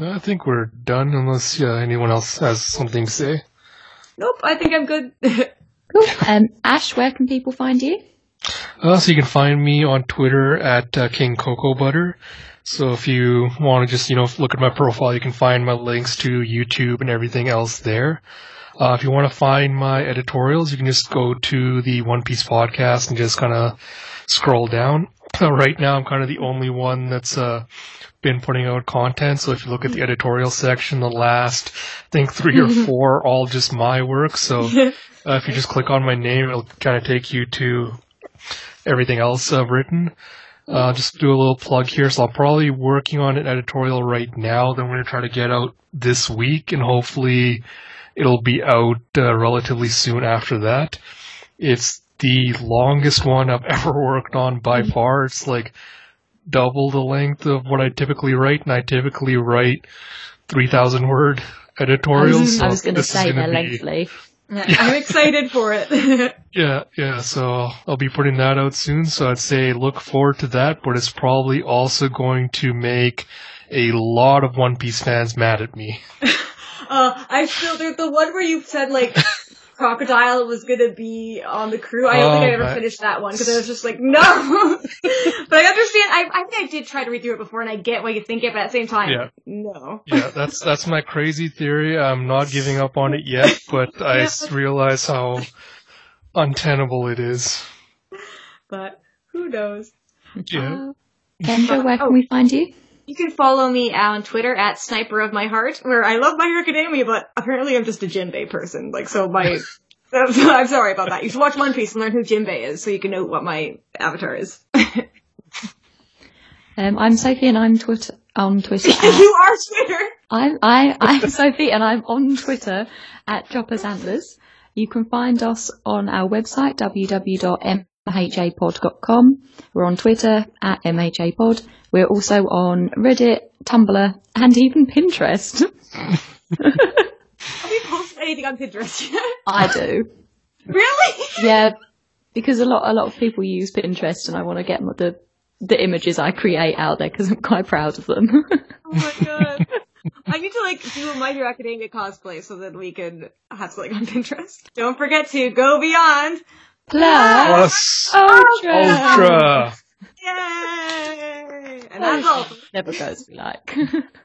I think we're done unless uh, anyone else has something to say. Nope, I think I'm good. Cool. Um, Ash, where can people find you? Uh, so you can find me on Twitter at uh, King Cocoa Butter. So if you want to just, you know, look at my profile, you can find my links to YouTube and everything else there. Uh, if you want to find my editorials, you can just go to the One Piece podcast and just kind of scroll down. right now, I'm kind of the only one that's uh, been putting out content. So if you look at the editorial section, the last, I think three or four, are all just my work. So uh, if you just click on my name, it'll kind of take you to everything else I've written. Uh, just do a little plug here. So I'm probably working on an editorial right now that I'm going to try to get out this week, and hopefully it'll be out uh, relatively soon after that. It's the longest one I've ever worked on by far. It's like double the length of what I typically write, and I typically write 3,000 word editorials. I was so going to say they're be- lengthy. I'm excited for it. Yeah, yeah. So I'll be putting that out soon. So I'd say look forward to that. But it's probably also going to make a lot of One Piece fans mad at me. Uh, I still the, the one where you said like crocodile was gonna be on the crew. I don't Oh, think I ever that- finished that one because I was just like, no. but I understand. I, I think I did try to read through it before, and I get why you think it, but at the same time, Yeah. no. Yeah, that's that's my crazy theory. I'm not giving up on it yet, but I s- realize how untenable it is. But who knows? Yeah. Uh, Kendra, where Oh. can we find you? You can follow me on Twitter at Sniper of My Heart, where I love My Hero Academia, but apparently I'm just a Jinbei person. Like, so my. I'm sorry about that. You should watch One Piece and learn who Jinbei is, so you can know what my avatar is. Um, I'm Sophie, and I'm Twitter on Twitter. At, you are Twitter. I'm I, I'm Sophie, and I'm on Twitter at Choppers Antlers. You can find us on our website www.m mhapod.com. We're on Twitter at mhapod. We're also on Reddit, Tumblr, and even Pinterest. Have we posted anything on Pinterest yet? I do. really? Yeah, because a lot a lot of people use Pinterest, and I want to get the the images I create out there because I'm quite proud of them. Oh my god. I need to like do a My Hero Academia cosplay so that we can have something on Pinterest. Don't forget to go beyond. Plus, Plus ultra. Ultra. Yay! And that's all. Never goes we like.